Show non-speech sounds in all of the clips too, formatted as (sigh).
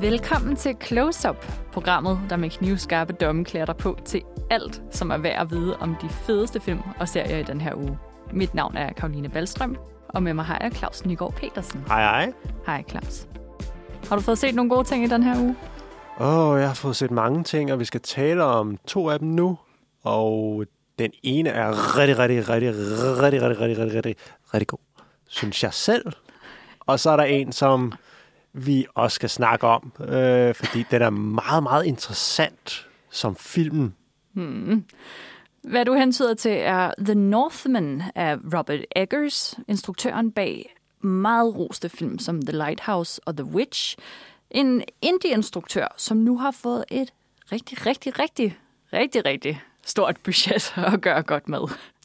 Velkommen til Close Up, programmet, der med knivskarpe domme klæder dig på til alt, som er værd at vide om de fedeste film og serier i den her uge. Mit navn er Karoline Ballstrøm, og med mig har jeg Claus Nygaard Petersen. Hej, hej. Hej Claus. Har du fået set nogle gode ting i den her uge? Åh, oh, jeg har fået set mange ting, og vi skal tale om to af dem nu. Og den ene er rigtig, rigtig, rigtig, rigtig, rigtig, rigtig, rigtig, rigtig, rigtig god, synes jeg selv. Og så er der en, som vi også skal snakke om, øh, fordi den er meget, meget interessant som film. Hmm. Hvad du hentyder til er The Northman af Robert Eggers, instruktøren bag meget roste film som The Lighthouse og The Witch. En indie-instruktør, som nu har fået et rigtig, rigtig, rigtig, rigtig, rigtig stort budget (laughs) at gøre godt med.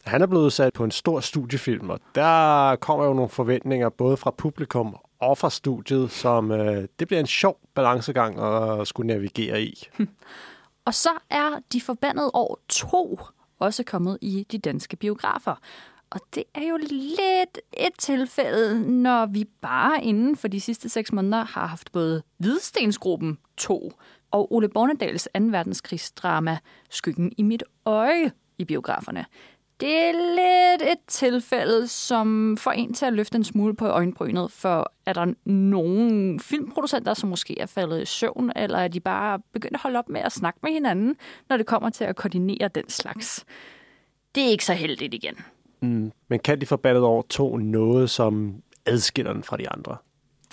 Han er blevet sat på en stor studiefilm, og der kommer jo nogle forventninger både fra publikum offerstudiet, som øh, det bliver en sjov balancegang at skulle navigere i. Hm. Og så er De Forbandede År 2 også kommet i de danske biografer. Og det er jo lidt et tilfælde, når vi bare inden for de sidste seks måneder har haft både Hvidstensgruppen 2 og Ole Bornedals 2. verdenskrigsdrama Skyggen i mit øje i biograferne. Det er lidt et tilfælde, som får en til at løfte en smule på øjenbrynet, for er der nogle filmproducenter, som måske er faldet i søvn, eller er de bare begyndt at holde op med at snakke med hinanden, når det kommer til at koordinere den slags. Det er ikke så heldigt igen. Mm. Men kan de forbandet over to noget, som adskiller den fra de andre?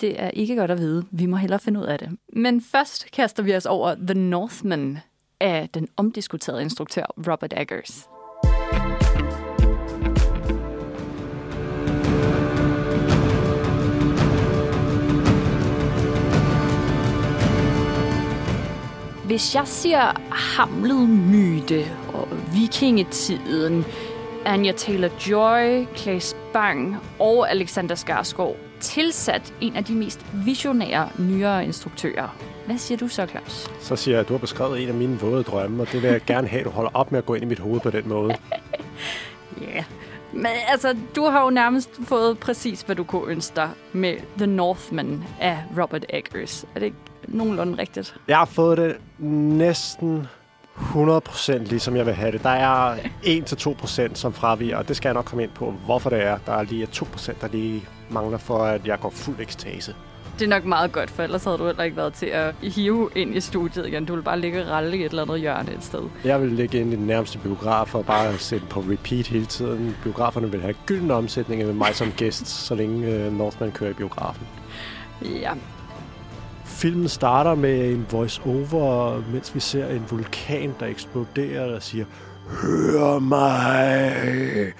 Det er ikke godt at vide. Vi må hellere finde ud af det. Men først kaster vi os over The Northman af den omdiskuterede instruktør Robert Eggers. Hvis jeg siger hamlet myte og vikingetiden, Anja Taylor-Joy, Claes Bang og Alexander Skarsgård tilsat en af de mest visionære nyere instruktører. Hvad siger du så, Claus? Så siger jeg, at du har beskrevet en af mine våde drømme, og det vil jeg gerne have, at du holder op med at gå ind i mit hoved på den måde. (laughs) Ja, yeah. men altså, du har jo nærmest fået præcis, hvad du kunne ønske dig med The Northman af Robert Eggers. Er det ikke nogenlunde rigtigt? Jeg har fået det næsten 100% ligesom jeg vil have det. Der er 1-2% som fraviger, og det skal jeg nok komme ind på, hvorfor det er. Der er lige 2%, der lige mangler for, at jeg går fuld ekstase. Det er nok meget godt, for ellers havde du heller ikke været til at hive ind i studiet igen. Du vil bare ligge og ralle i et eller andet hjørne et sted. Jeg vil ligge ind i den nærmeste biograf og bare sætte på repeat hele tiden. Biograferne vil have gylden omsætning med mig som gæst, så længe uh, Northman kører i biografen. Ja. Filmen starter med en voice-over, mens vi ser en vulkan, der eksploderer og siger, Hør mig!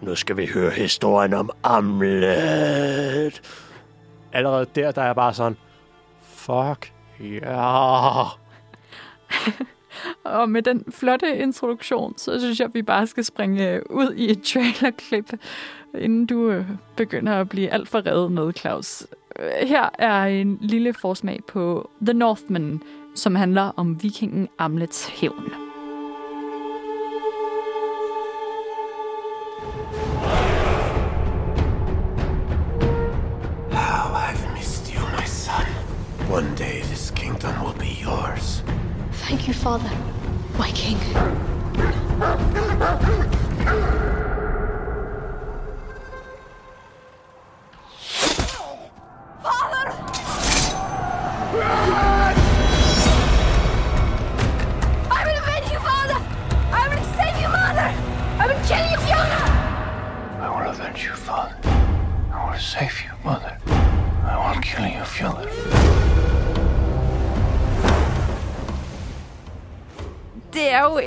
Nu skal vi høre historien om Amlet. Allerede der, der er bare sådan, fuck ja. (laughs) og med den flotte introduktion, så synes jeg, at vi bare skal springe øh, ud i et trailerklip, inden du øh, begynder at blive alt for reddet med, Claus. Her er en lille forsmag på The Northman, som handler om vikingen Amlets hævn. How I've missed you, my son. One day this kingdom will be yours. Thank you, Father, my king.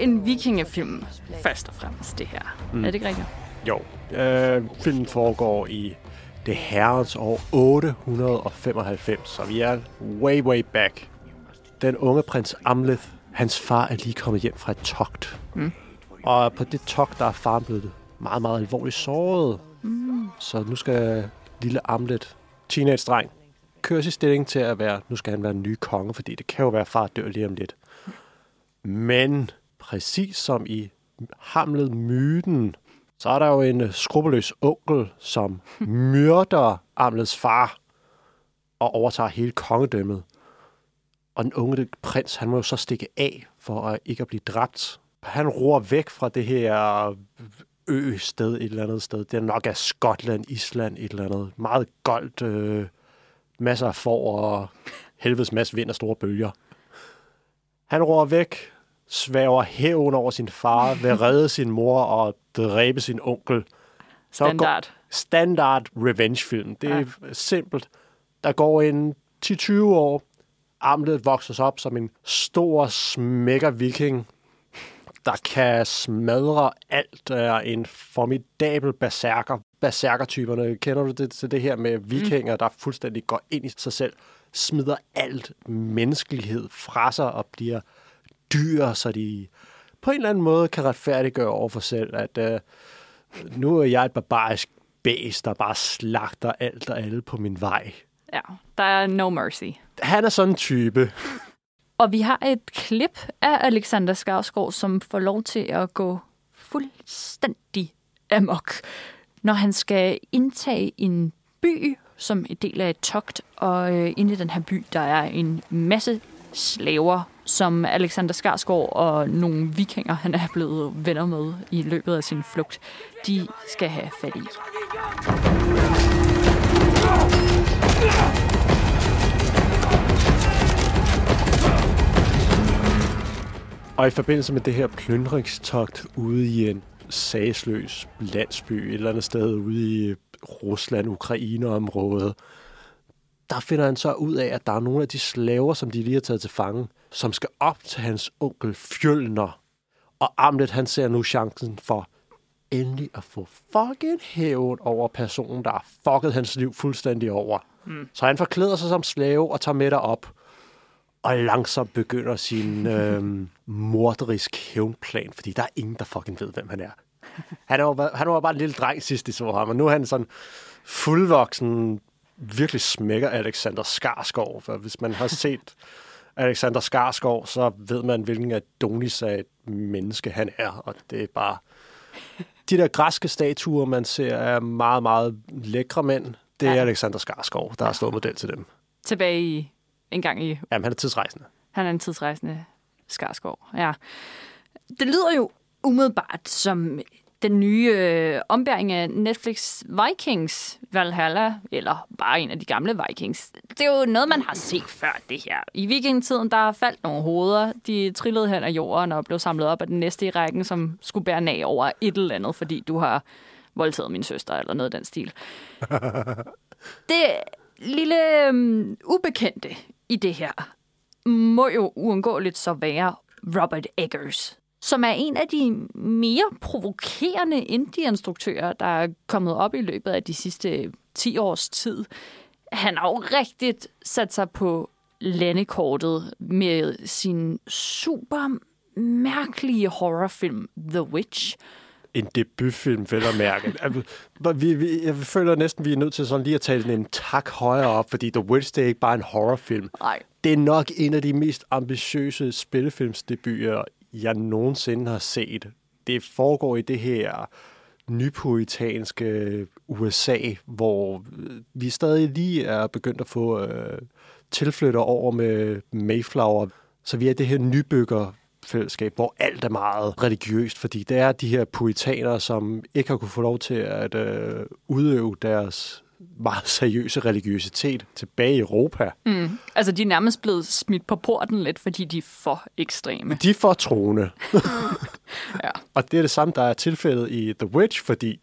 En vikingefilm, først og fremmest, det her. Mm. Er det ikke rigtigt? Jo, øh, filmen foregår i det herrens år 895, så vi er way, way back. Den unge prins Amleth, hans far er lige kommet hjem fra et togt. Mm. Og på det togt, der er faren blevet meget, meget alvorligt såret. Mm. Så nu skal lille Amleth, teenage-dreng, køres i stilling til at være, nu skal han være den nye konge, fordi det kan jo være, at far dør lige om lidt. Men præcis som i Hamlet-myten, så er der jo en skrupelløs onkel, som (laughs) myrder Amlets far og overtager hele kongedømmet. Og den unge prins, han må jo så stikke af for at ikke at blive dræbt. Han roer væk fra det her ø-sted et eller andet sted. Det er nok af Skotland, Island, et eller andet. Meget goldt, øh, masser af får og helvedes masse vind og store bølger. Han roer væk, svæver hævn over sin far, vil redde sin mor og dræbe sin onkel. Så Standard. Går, standard revenge-film. Det er ja. simpelt. Der går en 10-20 år. Amlet vokser sig op som en stor smækker viking, der kan smadre alt, er en formidabel berserker. Berserker-typerne, kender du det til det her med vikinger, der fuldstændig går ind i sig selv, smider alt menneskelighed fra sig og bliver dyr, så de på en eller anden måde kan retfærdiggøre over for selv, at øh, nu er jeg et barbarisk bæs, der bare slagter alt og alle på min vej. Ja, der er no mercy. Han er sådan en type. Og vi har et klip af Alexander Skarsgård, som får lov til at gå fuldstændig amok, når han skal indtage en by som en del af et togt, og øh, inde i den her by, der er en masse slaver, som Alexander Skarsgård og nogle vikinger, han er blevet venner med i løbet af sin flugt, de skal have fat i. Og i forbindelse med det her plyndringstogt ude i en sagsløs landsby et eller andet sted ude i Rusland, Ukraine-området, der finder han så ud af, at der er nogle af de slaver, som de lige har taget til fange, som skal op til hans onkel Fjølner. Og Amlet, han ser nu chancen for endelig at få fucking hævn over personen, der har fucket hans liv fuldstændig over. Mm. Så han forklæder sig som slave og tager med op og langsomt begynder sin øh, morderisk hævnplan, fordi der er ingen, der fucking ved, hvem han er. Han var, han var bare en lille dreng sidst, de så ham, og nu er han sådan fuldvoksen, virkelig smækker Alexander Skarsgård. For hvis man har set Alexander Skarsgård, så ved man, hvilken Adonis af et menneske han er, og det er bare... De der græske statuer, man ser, er meget, meget lækre mænd. Det er ja. Alexander Skarsgård, der har stået model til dem. Tilbage i en gang i... Jamen, han er tidsrejsende. Han er en tidsrejsende Skarsgård, ja. Det lyder jo umiddelbart som den nye øh, ombæring af Netflix Vikings Valhalla, eller bare en af de gamle Vikings. Det er jo noget, man har set før det her. I vikingetiden, der faldt nogle hoveder. De trillede hen af jorden og blev samlet op af den næste i rækken, som skulle bære nag over et eller andet, fordi du har voldtaget min søster, eller noget af den stil. (laughs) det lille um, ubekendte i det her må jo uundgåeligt så være Robert Eggers, som er en af de mere provokerende indie-instruktører, der er kommet op i løbet af de sidste 10 års tid. Han har jo rigtigt sat sig på landekortet med sin super mærkelige horrorfilm The Witch, en debutfilm, vel at mærke. (laughs) Altså, vi, vi, jeg føler næsten, vi er nødt til sådan lige at tale en tak højere op, fordi The Witch, det er ikke bare en horrorfilm. Nej. Det er nok en af de mest ambitiøse spillefilmsdebuter, jeg nogensinde har set. Det foregår i det her nypuritanske USA, hvor vi stadig lige er begyndt at få øh, tilflytter over med Mayflower. Så vi er det her nybygger fællesskab, hvor alt er meget religiøst, fordi det er de her puritanere, som ikke har kunne få lov til at øh, udøve deres meget seriøse religiøsitet tilbage i Europa. Mm. Altså, de er nærmest blevet smidt på porten lidt, fordi de er for ekstreme. De er for troende. (laughs) ja. Og det er det samme, der er tilfældet i The Witch, fordi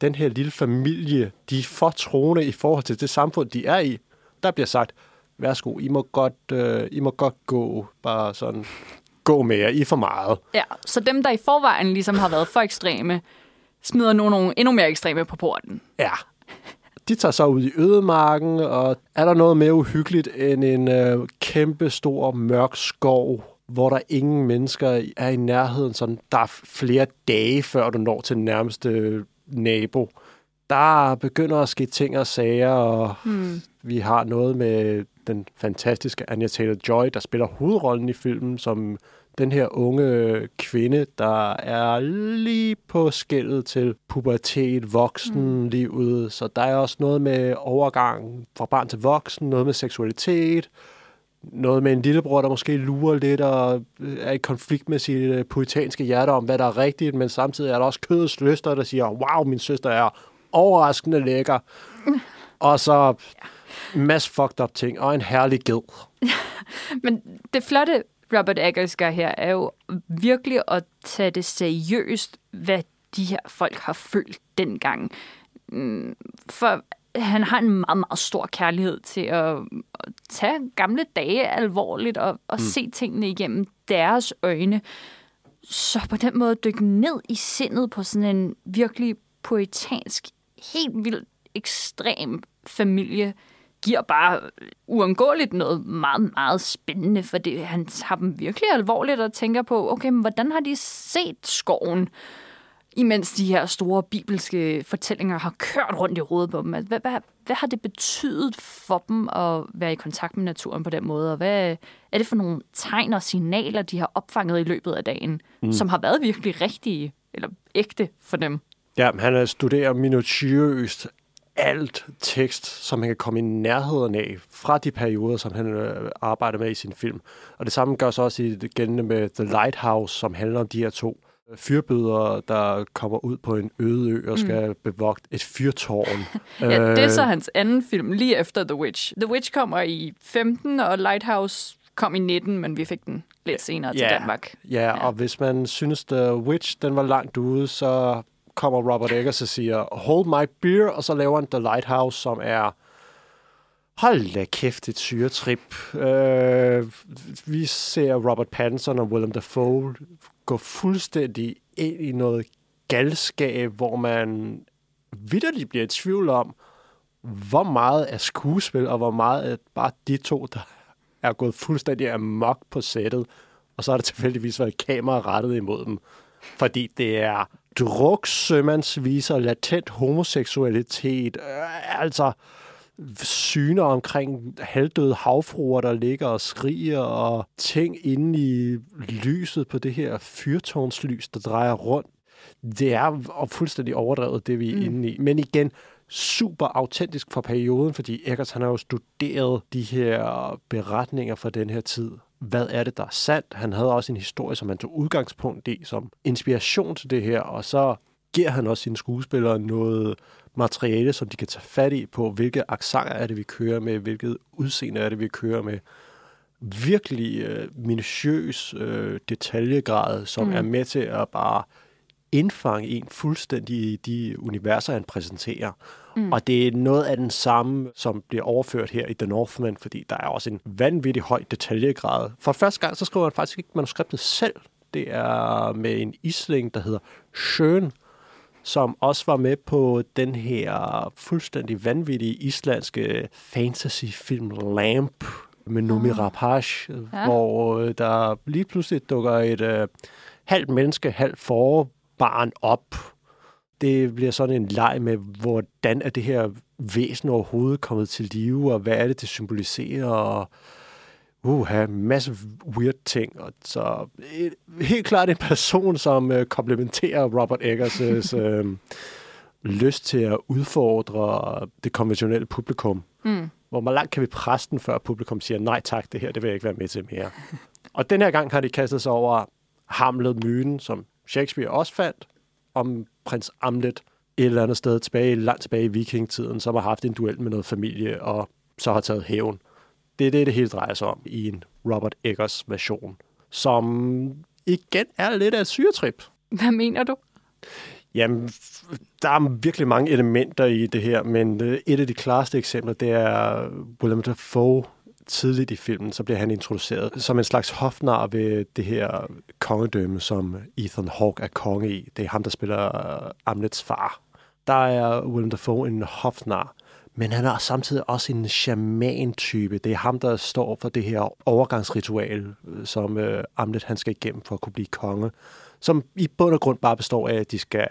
den her lille familie, de er for troende i forhold til det samfund, de er i. Der bliver sagt, værsgo, I må godt, øh, I må godt gå bare sådan gå med jer, I for meget. Ja, så dem, der i forvejen ligesom har været for ekstreme, smider nu nogle endnu mere ekstreme på porten. Ja. De tager så ud i ødemarken, og er der noget mere uhyggeligt end en øh, kæmpe stor mørk skov, hvor der ingen mennesker er i nærheden, sådan der er flere dage, før du når til den nærmeste øh, nabo. Der begynder at ske ting og sager, og hmm. vi har noget med den fantastiske Anya Taylor-Joy, der spiller hovedrollen i filmen, som den her unge kvinde, der er lige på skældet til pubertet, voksenlivet. Mm. Så der er også noget med overgang fra barn til voksen, noget med seksualitet. noget med en lillebror, der måske lurer lidt og øh, er i konflikt med sit øh, poetanske hjerte om, hvad der er rigtigt, men samtidig er der også kødets lyster, der siger, wow, min søster er overraskende lækker. (laughs) Og så masse fucked up ting, og en herlig ged. (laughs) Men det flotte, Robert Eggers gør her, er jo virkelig at tage det seriøst, hvad de her folk har følt dengang. Mm, For han har en meget, meget stor kærlighed til at, at tage gamle dage alvorligt og, og mm. se tingene igennem deres øjne. Så på den måde dykke ned i sindet på sådan en virkelig poetansk, helt vildt ekstrem familie, giver bare uundgåeligt noget meget, meget spændende, for det, han tager dem virkelig alvorligt og tænker på, okay, men hvordan har de set skoven, imens de her store bibelske fortællinger har kørt rundt i hovedet på dem? Altså, Hvad, hvad, hvad har det betydet for dem at være i kontakt med naturen på den måde, og hvad er det for nogle tegn og signaler, de har opfanget i løbet af dagen, mm. som har været virkelig rigtige eller ægte for dem? Ja, han studerer minutiøst alt tekst, som han kan komme i nærheden af fra de perioder, som han øh, arbejder med i sin film. Og det samme gør sig også i det gældende med The Lighthouse, som handler om de her to øh, fyrbødere, der kommer ud på en øde ø og skal mm. bevogte et fyrtårn. (laughs) Ja, det er så Øh, hans anden film, lige efter The Witch. The Witch kommer i 15, og Lighthouse kom i 19, men vi fik den lidt senere til Danmark. Ja, og hvis man synes, The Witch den var langt ude, så kommer Robert Eggers og siger, hold my beer, og så laver han The Lighthouse, som er Hold da kæft, et syretrip. Øh, vi ser Robert Pattinson og Willem Dafoe gå fuldstændig ind i noget galskab, hvor man vidderligt bliver i tvivl om, hvor meget er skuespil, og hvor meget er bare de to, der er gået fuldstændig amok på sættet, og så har det tilfældigvis været kamera rettet imod dem. Fordi det er druk, sømandsviser, latent homoseksualitet, øh, altså syner omkring halvdøde havfruer, der ligger og skriger, og ting inde i lyset på det her fyrtårnslys, der drejer rundt. Det er fuldstændig overdrevet, det vi er mm. inde i. Men igen, super autentisk for perioden, fordi Eggers han har jo studeret de her beretninger fra den her tid. Hvad er det, der er sandt? Han havde også en historie, som han tog udgangspunkt i som inspiration til det her, og så giver han også sine skuespillere noget materiale, som de kan tage fat i på, hvilke aksanger er det, vi kører med, hvilket udseende er det, vi kører med. Virkelig øh, minutiøs øh, detaljegrad, som mm. er med til at bare indfange en fuldstændig i de universer, han præsenterer. Mm. Og det er noget af den samme, som bliver overført her i The Northman, fordi der er også en vanvittig høj detaljegrad. For første gang, så skriver han faktisk ikke manuskriptet selv. Det er med en isling, der hedder Schön, som også var med på den her fuldstændig vanvittige islandske fantasyfilm Lamp med Noomi Rapace, ja. hvor øh, der lige pludselig dukker et øh, halvt menneske, halvt forbarn op. Det bliver sådan en leg med, hvordan er det her væsen overhovedet kommet til live, og hvad er det, det symboliserer, og uha, en masse weird ting. Og så et, helt klart en person, som øh, komplementerer Robert Eggers' (laughs) øh, lyst til at udfordre det konventionelle publikum. Mm. Hvor langt kan vi presse den, før publikum siger, nej tak, det her det vil jeg ikke være med til mere. (laughs) og den her gang har de kastet sig over Hamlet myten, som Shakespeare også fandt, om prins Hamlet et eller andet sted tilbage, langt tilbage i vikingtiden, som har haft en duel med noget familie, og så har taget hævn. Det er det, det hele drejer sig om i en Robert Eggers version, som igen er lidt af et syretrip. Hvad mener du? Jamen, der er virkelig mange elementer i det her, men øh, et af de klareste eksempler, det er Willem Dafoe tidligt i filmen, så bliver han introduceret som en slags hofnar ved det her kongedømme, som Ethan Hawke er konge i. Det er ham, der spiller øh, Amlets far. Der er Willem Dafoe en hofnar, men han er samtidig også en shaman-type. Det er ham, der står for det her overgangsritual, øh, som øh, Amlet han skal igennem for at kunne blive konge. Som i bund og grund bare består af, at de skal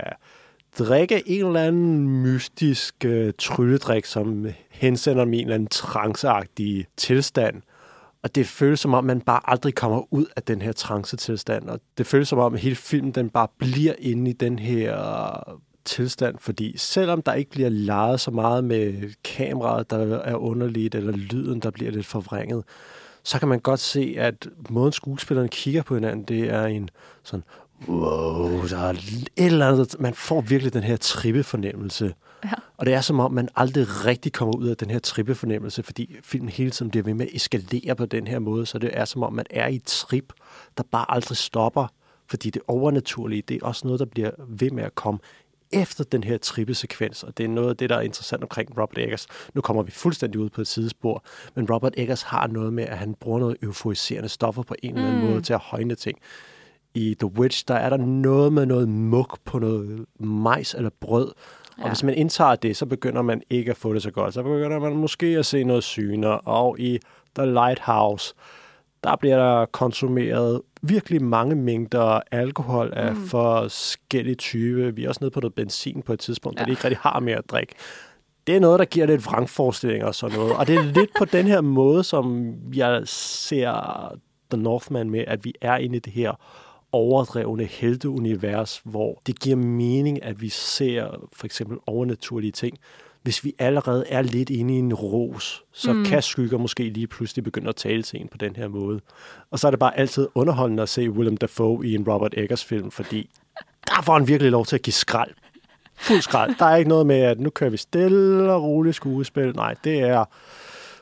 drikke en eller anden mystisk øh, trylledrik, som hensender dem i en eller anden tranceagtig tilstand. Og det føles som om, man bare aldrig kommer ud af den her trancetilstand. Og det føles som om, at hele filmen den bare bliver inde i den her tilstand, fordi selvom der ikke bliver leget så meget med kameraet, der er underligt, eller lyden, der bliver lidt forvrænget, så kan man godt se, at måden skuespillerne kigger på hinanden, det er en sådan, wow, der er et eller andet, man får virkelig den her trippefornemmelse. Ja. Og det er som om, man aldrig rigtig kommer ud af den her trippefornemmelse, fordi filmen hele tiden bliver ved med at eskalere på den her måde, så det er som om, man er i et trip, der bare aldrig stopper, fordi det overnaturlige, det er også noget, der bliver ved med at komme efter den her trippesekvens, og det er noget af det, der er interessant omkring Robert Eggers. Nu kommer vi fuldstændig ud på et sidespor, men Robert Eggers har noget med, at han bruger noget euforiserende stoffer på en eller anden Mm. måde til at højne ting. I The Witch, der er der noget med noget muk på noget majs eller brød, og Ja. hvis man indtager det, så begynder man ikke at få det så godt. Så begynder man måske at se noget syner, og i The Lighthouse, der bliver der konsumeret virkelig mange mængder alkohol af mm. forskellige type. Vi er også nede på noget benzin på et tidspunkt. Ja. der de ikke rigtig har mere at drikke. Det er noget, der giver lidt vrangforestillinger og sådan noget. Og det er lidt på den her måde, som jeg ser The Northman med, at vi er inde i det her overdrevne helteunivers, hvor det giver mening, at vi ser for eksempel overnaturlige ting. Hvis vi allerede er lidt inde i en ros, så mm. kan skygger måske lige pludselig begynde at tale til en på den her måde. Og så er det bare altid underholdende at se Willem Dafoe i en Robert Eggers film, fordi der får han virkelig lov til at give skrald. Fuld skrald. Der er ikke noget med, at nu kører vi stille og roligt skuespil. Nej, det er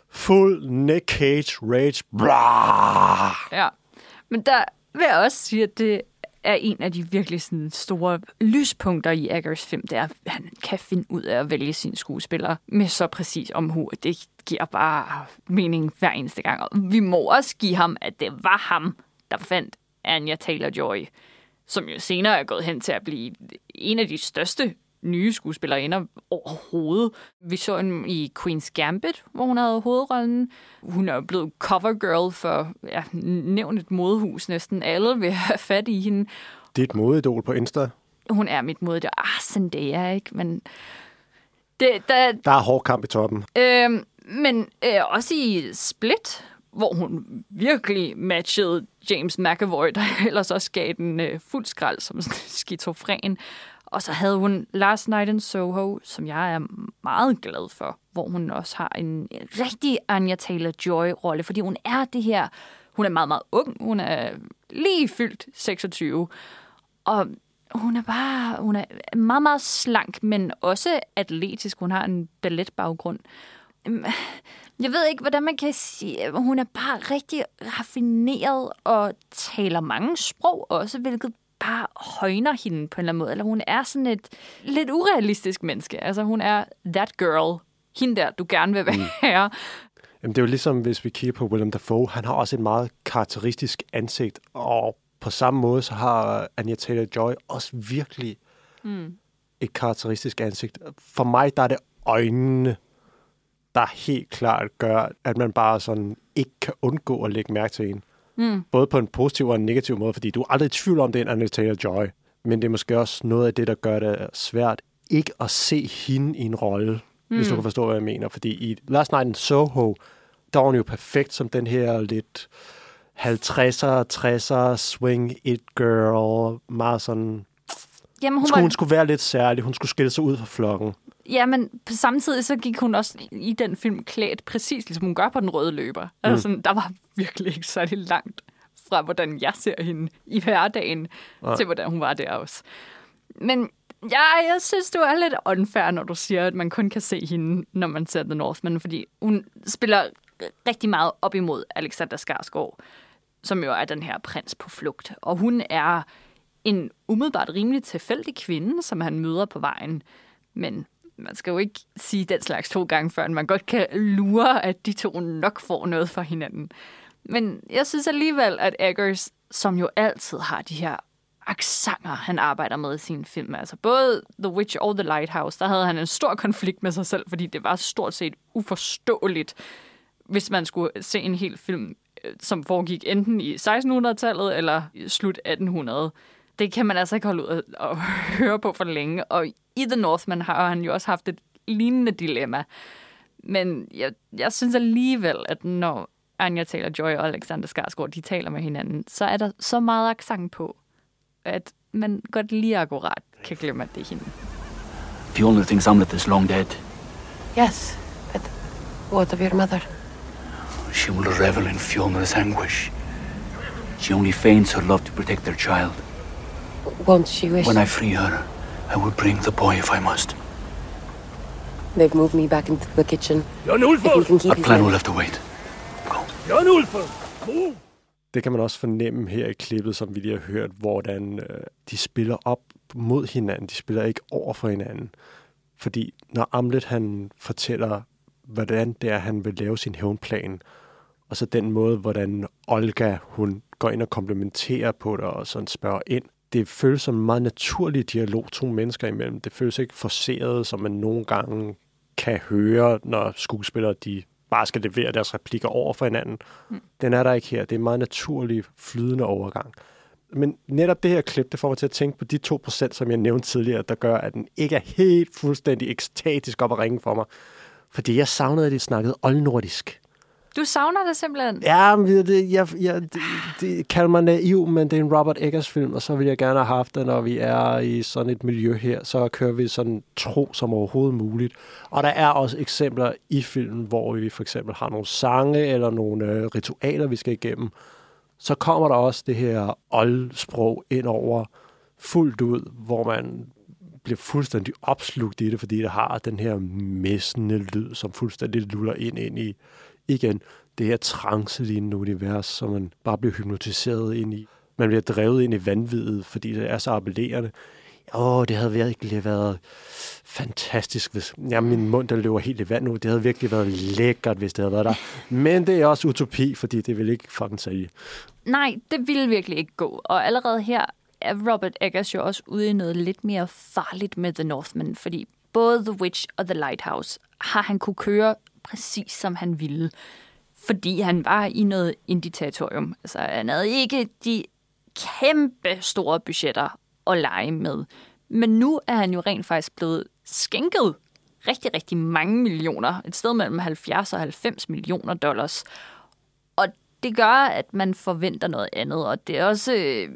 fuld Nick Cage rage. Blah! Ja, men der vil jeg også sige, at det er en af de virkelig sådan store lyspunkter i Eggers film, det er, at han kan finde ud af at vælge sine skuespillere med så præcis omhu. at Det giver bare mening hver eneste gang. Og vi må også give ham, at det var ham, der fandt Anya Taylor-Joy, som jo senere er gået hen til at blive en af de største nye skuespillerinder overhovedet. Vi så hende i Queen's Gambit, hvor hun havde hovedrollen. Hun er jo blevet covergirl for ja, nævnt et modehus. Næsten alle vil have fat i hende. Det er et på Insta. Hun er mit mod. Ah, Zendaya, ikke? Men det, der, Der er hård kamp i toppen. Øhm, men øh, også i Split, hvor hun virkelig matchede James McAvoy, der (laughs) ellers også gav den øh, fuld skrald som sådan skizofren. Og så havde hun Last Night in Soho, som jeg er meget glad for, hvor hun også har en rigtig Anya Taylor-Joy-rolle, fordi hun er det her, hun er meget, meget ung, hun er lige fyldt 26, og hun er bare, hun er meget, meget slank, men også atletisk. Hun har en balletbaggrund. Øhm, jeg ved ikke, hvordan man kan sige, hun er bare rigtig raffineret og taler mange sprog også, hvilket bare højner hende på en eller anden måde. Eller hun er sådan et lidt urealistisk menneske. Altså hun er that girl. Hende der, du gerne vil være. Jamen, det er jo ligesom, hvis vi kigger på Willem Dafoe. Han har også et meget karakteristisk ansigt, og på samme måde, så har Anya Taylor-Joy også virkelig mm. et karakteristisk ansigt. For mig, der er det øjnene, der helt klart gør, at man bare sådan ikke kan undgå at lægge mærke til en. Mm. Både på en positiv og en negativ måde, fordi du er aldrig i tvivl om, det er en Anya Taylor-Joy. Men det er måske også noget af det, der gør det svært ikke at se hende i en rolle, mm. hvis du kan forstå, hvad jeg mener. Fordi i Last Night in Soho, der var hun jo perfekt som den her lidt 50'er, 60'er swing it girl, meget sådan... Jamen, Hun hun skulle, hun var, skulle være lidt særlig, hun skulle skille sig ud fra flokken. Ja, men samtidig så gik hun også i den film klædt præcis, ligesom hun gør på den røde løber. Mm. Altså, sådan, der var virkelig ikke særlig langt fra, hvordan jeg ser hende i hverdagen, ja. til hvordan hun var der også. Men ja, jeg synes, du er lidt unfair, når du siger, at man kun kan se hende, når man ser The Northman, fordi hun spiller rigtig meget op imod Alexander Skarsgård, som jo er den her prins på flugt. Og hun er en umiddelbart rimelig tilfældig kvinde, som han møder på vejen. Men man skal jo ikke sige den slags to gange, før man godt kan lure, at de to nok får noget for hinanden. Men jeg synes alligevel, at Eggers, som jo altid har de her aksanger, han arbejder med i sine film. Altså både The Witch og The Lighthouse, der havde han en stor konflikt med sig selv, fordi det var stort set uforståeligt, hvis man skulle se en hel film, øh, som foregik enten i 1600-tallet eller i slut 1800. Det kan man altså ikke holde ud at, at (laughs) høre på for længe. Og i The Northman har han jo også haft et lignende dilemma. Men jeg, jeg synes alligevel, at når Anja taler Joy og Alexander Skarsgård, de taler med hinanden, så er der så meget accent på, at man godt lige akkurat kan glemme, at det er hende. The only thing Samlet is long dead. Yes, but what of your mother? she will revel in Fiona's anguish. She only feigns her love to protect their child. Won't she wish? When I free her, I will bring the boy if I must. They've moved me back into the kitchen. Jan If we can keep Our plan will have to wait. Go. Move! Det kan man også fornemme her i klippet, som vi lige har hørt, hvordan øh, de spiller op mod hinanden. De spiller ikke over for hinanden. Fordi når Amlet han fortæller, hvordan det er, han vil lave sin hævnplan, og så den måde, hvordan Olga hun går ind og komplementerer på det og sådan spørger ind. Det føles som en meget naturlig dialog to mennesker imellem. Det føles ikke forceret, som man nogle gange kan høre, når skuespillere de bare skal levere deres replikker over for hinanden. Mm. Den er der ikke her. Det er en meget naturlig, flydende overgang. Men netop det her klip, det får mig til at tænke på de 2%, som jeg nævnte tidligere, der gør, at den ikke er helt fuldstændig ekstatisk op at ringe for mig. Fordi jeg savnede, at de snakkede oldnordisk. Du savner det simpelthen. Ja, men det, det, jeg, jeg, det, det kalder mig naiv, men det er en Robert Eggers film, og så vil jeg gerne have haft den, når vi er i sådan et miljø her, så kører vi sådan tro som overhovedet muligt. Og der er også eksempler i filmen, hvor vi for eksempel har nogle sange eller nogle øh, ritualer, vi skal igennem. Så kommer der også det her oldsprog ind over fuldt ud, hvor man bliver fuldstændig opslugt i det, fordi det har den her messende lyd, som fuldstændig luller ind, ind i igen det her trance-lignende univers, som man bare bliver hypnotiseret ind i. Man bliver drevet ind i vanvittet, fordi det er så appellerende. Åh, det havde virkelig været fantastisk, hvis... Ja, min mund, der løber helt i vand nu. Det havde virkelig været lækkert, hvis det havde været der. Men det er også utopi, fordi det vil ikke fucking sælge. Nej, det ville virkelig ikke gå. Og allerede her er Robert Eggers jo også ude i noget lidt mere farligt med The Northman, fordi både The Witch og The Lighthouse har han kunne køre præcis som han ville. Fordi han var i noget inditatorium. Altså, han havde ikke de kæmpe store budgetter at lege med. Men nu er han jo rent faktisk blevet skænket rigtig, rigtig mange millioner. Et sted mellem 70 og 90 millioner dollars. Og det gør, at man forventer noget andet. Og det er også øh,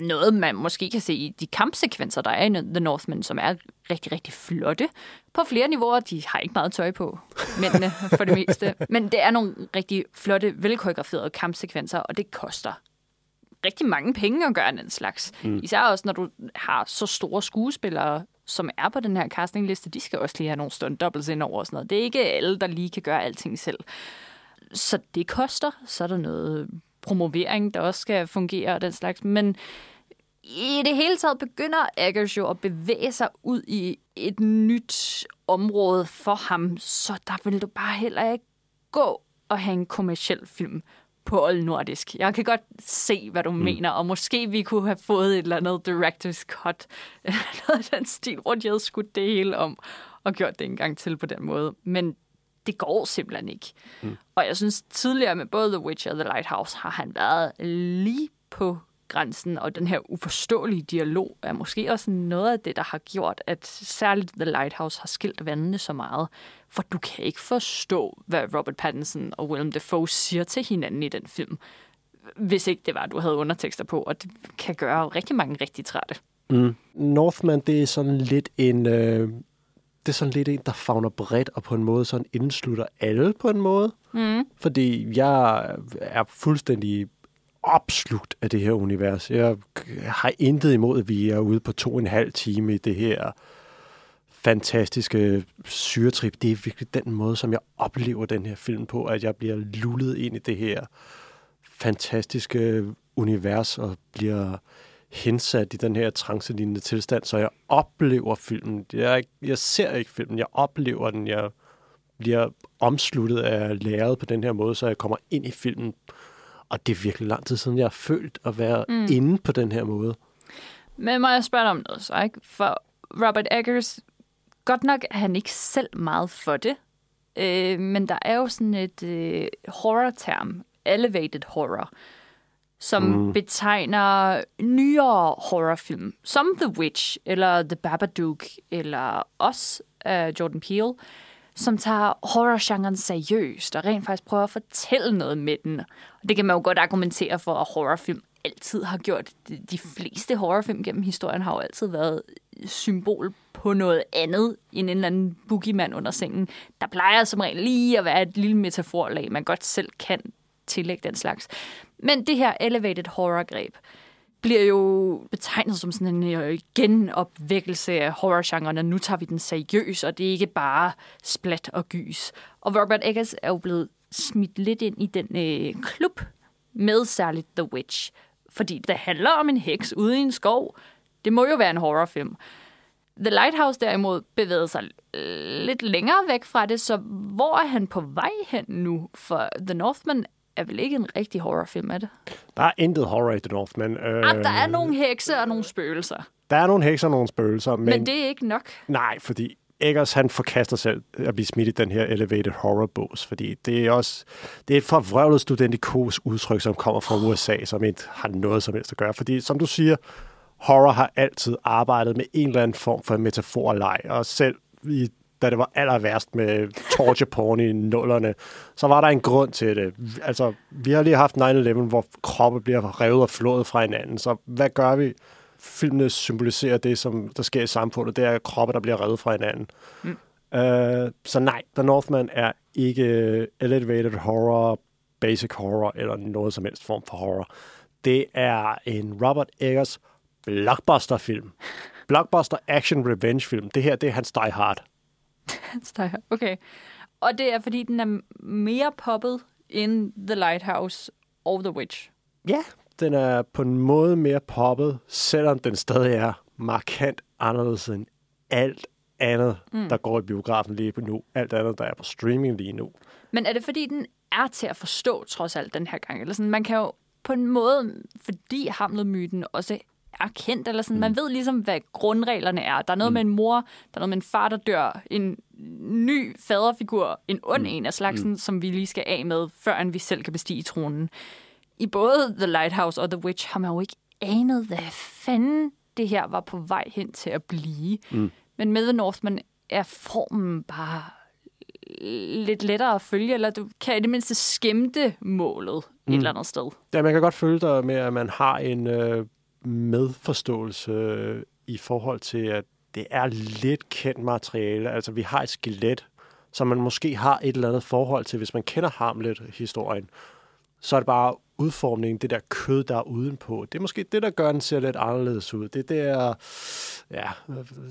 noget, man måske kan se i de kampsekvenser, der er i The Northman, som er rigtig, rigtig flotte. På flere niveauer. De har ikke meget tøj på, mændene for det meste. Men det er nogle rigtig flotte, velkoreograferede kampsekvenser, og det koster rigtig mange penge at gøre den slags. Mm. Især også, når du har så store skuespillere, som er på den her castingliste, de skal også lige have nogle stunt doubles ind over og sådan noget. Det er ikke alle, der lige kan gøre alting selv. Så det koster. Så er der noget promovering, der også skal fungere og den slags. Men i det hele taget begynder Eggers jo at bevæge sig ud i et nyt område for ham, så der vil du bare heller ikke gå og have en kommersiel film på oldnordisk. Jeg kan godt se, hvad du mm. mener, og måske vi kunne have fået et eller andet director's cut, eller (laughs) noget af den stil, hvor de havde skudt det hele om og gjort det en gang til på den måde. Men det går simpelthen ikke. Mm. Og jeg synes tidligere med både The Witch og The Lighthouse har han været lige på grænsen, og den her uforståelige dialog er måske også noget af det, der har gjort, at særligt The Lighthouse har skilt vandene så meget. For du kan ikke forstå, hvad Robert Pattinson og Willem Dafoe siger til hinanden i den film, hvis ikke det var, at du havde undertekster på, og det kan gøre rigtig mange rigtig trætte. Mm. Northman, det er sådan lidt en... Øh, det er sådan lidt en, der fagner bredt, og på en måde sådan indslutter alle på en måde. Mm. Fordi jeg er fuldstændig opslugt af det her univers. Jeg har intet imod, at vi er ude på to og en halv time i det her fantastiske syretrip. Det er virkelig den måde, som jeg oplever den her film på, at jeg bliver lullet ind i det her fantastiske univers og bliver hensat i den her trancelignende tilstand, så jeg oplever filmen. Jeg, jeg ser ikke filmen, jeg oplever den. Jeg bliver omsluttet af læret på den her måde, så jeg kommer ind i filmen. Og det er virkelig lang tid siden, jeg har følt at være mm. inde på den her måde. Men må jeg spørge dig om noget så, ikke? For Robert Eggers, godt nok er han ikke selv meget for det, øh, men der er jo sådan et øh, horror-term, elevated horror, som mm. betegner nyere horrorfilm, som The Witch, eller The Babadook, eller Us af Jordan Peele, som tager horrorgenren seriøst og rent faktisk prøver at fortælle noget med den. Og det kan man jo godt argumentere for, at horrorfilm altid har gjort. De fleste horrorfilm gennem historien har jo altid været symbol på noget andet end en eller anden boogiemand under sengen. Der plejer som regel lige at være et lille metaforlag, man godt selv kan tillægge den slags. Men det her elevated horror-greb bliver jo betegnet som sådan en øh, genopvækkelse af horrorgenren, og nu tager vi den seriøs, og det er ikke bare splat og gys. Og Robert Eggers er jo blevet smidt lidt ind i den øh, klub med særligt The Witch. Fordi det handler om en heks ude i en skov. Det må jo være en horrorfilm. The Lighthouse derimod bevægede sig lidt længere væk fra det, så hvor er han på vej hen nu? For The Northman er vel ikke en rigtig horrorfilm, er det? Der er intet horror i The Northman. Øh, Ah, der er nogle hekse og nogle spøgelser, der er nogle hekser og nogle spøgelser, men, men, det er ikke nok. nej, fordi Eggers han forkaster selv at blive smidt i den her elevated horror-bås, fordi det er også det er et forvrøvlet studentikos udtryk, som kommer fra USA, som ikke har noget som helst at gøre. Fordi som du siger, horror har altid arbejdet med en eller anden form for metaforleg, og selv i da det var aller værst med torture porn i nullerne, så var der en grund til det. Altså, vi har lige haft 9-11, hvor kroppe bliver revet og flået fra hinanden, så hvad gør vi? Filmene symboliserer det, som der sker i samfundet. Det er kroppe, der bliver revet fra hinanden. Mm. Uh, så nej, The Northman er ikke elevated horror, basic horror eller noget som helst form for horror. Det er en Robert Eggers blockbuster-film. Blockbuster action revenge film. Det her, det er hans Die Hard. (laughs) Okay. Og det er, fordi den er mere poppet end The Lighthouse og The Witch. Ja, den er på en måde mere poppet, selvom den stadig er markant anderledes end alt andet, mm. der går i biografen lige på nu. Alt andet, der er på streaming lige nu. Men er det, fordi den er til at forstå, trods alt, den her gang? Eller sådan, man kan jo på en måde, fordi Hamlet-myten også er kendt, eller sådan, mm. man ved ligesom, hvad grundreglerne er. Der er noget mm. med en mor, der er noget med en far, der dør, en ny faderfigur, en ond mm. en af slagsen, mm. som vi lige skal af med, før vi selv kan bestige tronen. I både The Lighthouse og The Witch har man jo ikke anet, hvad fanden det her var på vej hen til at blive. Mm. Men med The Northman er formen bare lidt lettere at følge, eller du kan i det mindste skæmte målet mm. et eller andet sted. Ja, man kan godt følge dig med, at man har en øh, medforståelse i forhold til, at det er lidt kendt materiale. Altså, vi har et skelet, som man måske har et eller andet forhold til, hvis man kender Hamlet-historien. Så er det bare udformningen, det der kød, der er udenpå. Det er måske det, der gør, at den ser lidt anderledes ud. Det der, ja,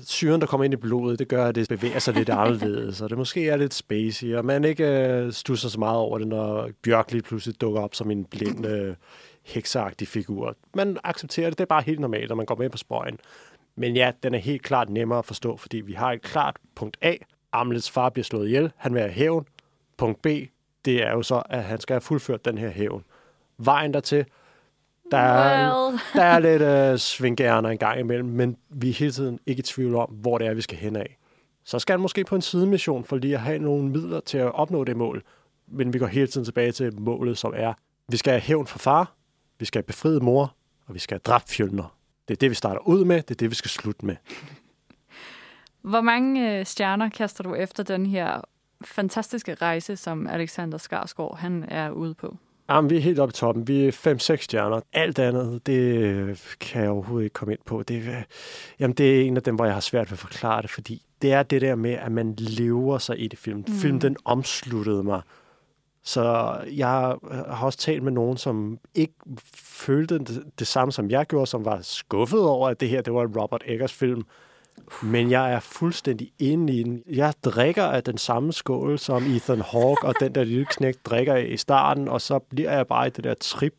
syren, der kommer ind i blodet, det gør, at det bevæger sig lidt anderledes, og det måske er lidt spacey, og man ikke øh, stusser så meget over det, når Bjørk lige pludselig dukker op som en blind, øh, hekseagtig figur. Man accepterer det, det er bare helt normalt, når man går med på spøjen. Men ja, den er helt klart nemmere at forstå, fordi vi har et klart punkt A. Amlets far bliver slået ihjel. Han vil have hævn. Punkt B, det er jo så, at han skal have fuldført den her hævn. Vejen dertil, der er, Well. der er lidt øh, svingærner en gang imellem, men vi er hele tiden ikke i tvivl om, hvor det er, vi skal hen af. Så skal han måske på en sidemission for lige at have nogle midler til at opnå det mål. Men vi går hele tiden tilbage til målet, som er, vi skal have hævn for far, vi skal have befriet mor, og vi skal have dræbt fjender. Det er det, vi starter ud med, det er det, vi skal slutte med. (laughs) Hvor mange øh, stjerner kaster du efter den her fantastiske rejse, som Alexander Skarsgård han er ude på? Jamen, vi er helt oppe i toppen. Vi er 5-6 stjerner. Alt andet, det kan jeg overhovedet ikke komme ind på. Det, er- jamen, det er en af dem, hvor jeg har svært ved at forklare det, fordi det er det der med, at man lever sig i det film. Mm. Film, den omsluttede mig. Så jeg øh, har også talt med nogen, som ikke følte det, det samme, som jeg gjorde, som var skuffet over, at det her det var en Robert Eggers film. Men jeg er fuldstændig inde i den. Jeg drikker af den samme skål, som Ethan Hawke og den der lille knæk drikker af i starten, og så bliver jeg bare i det der trip.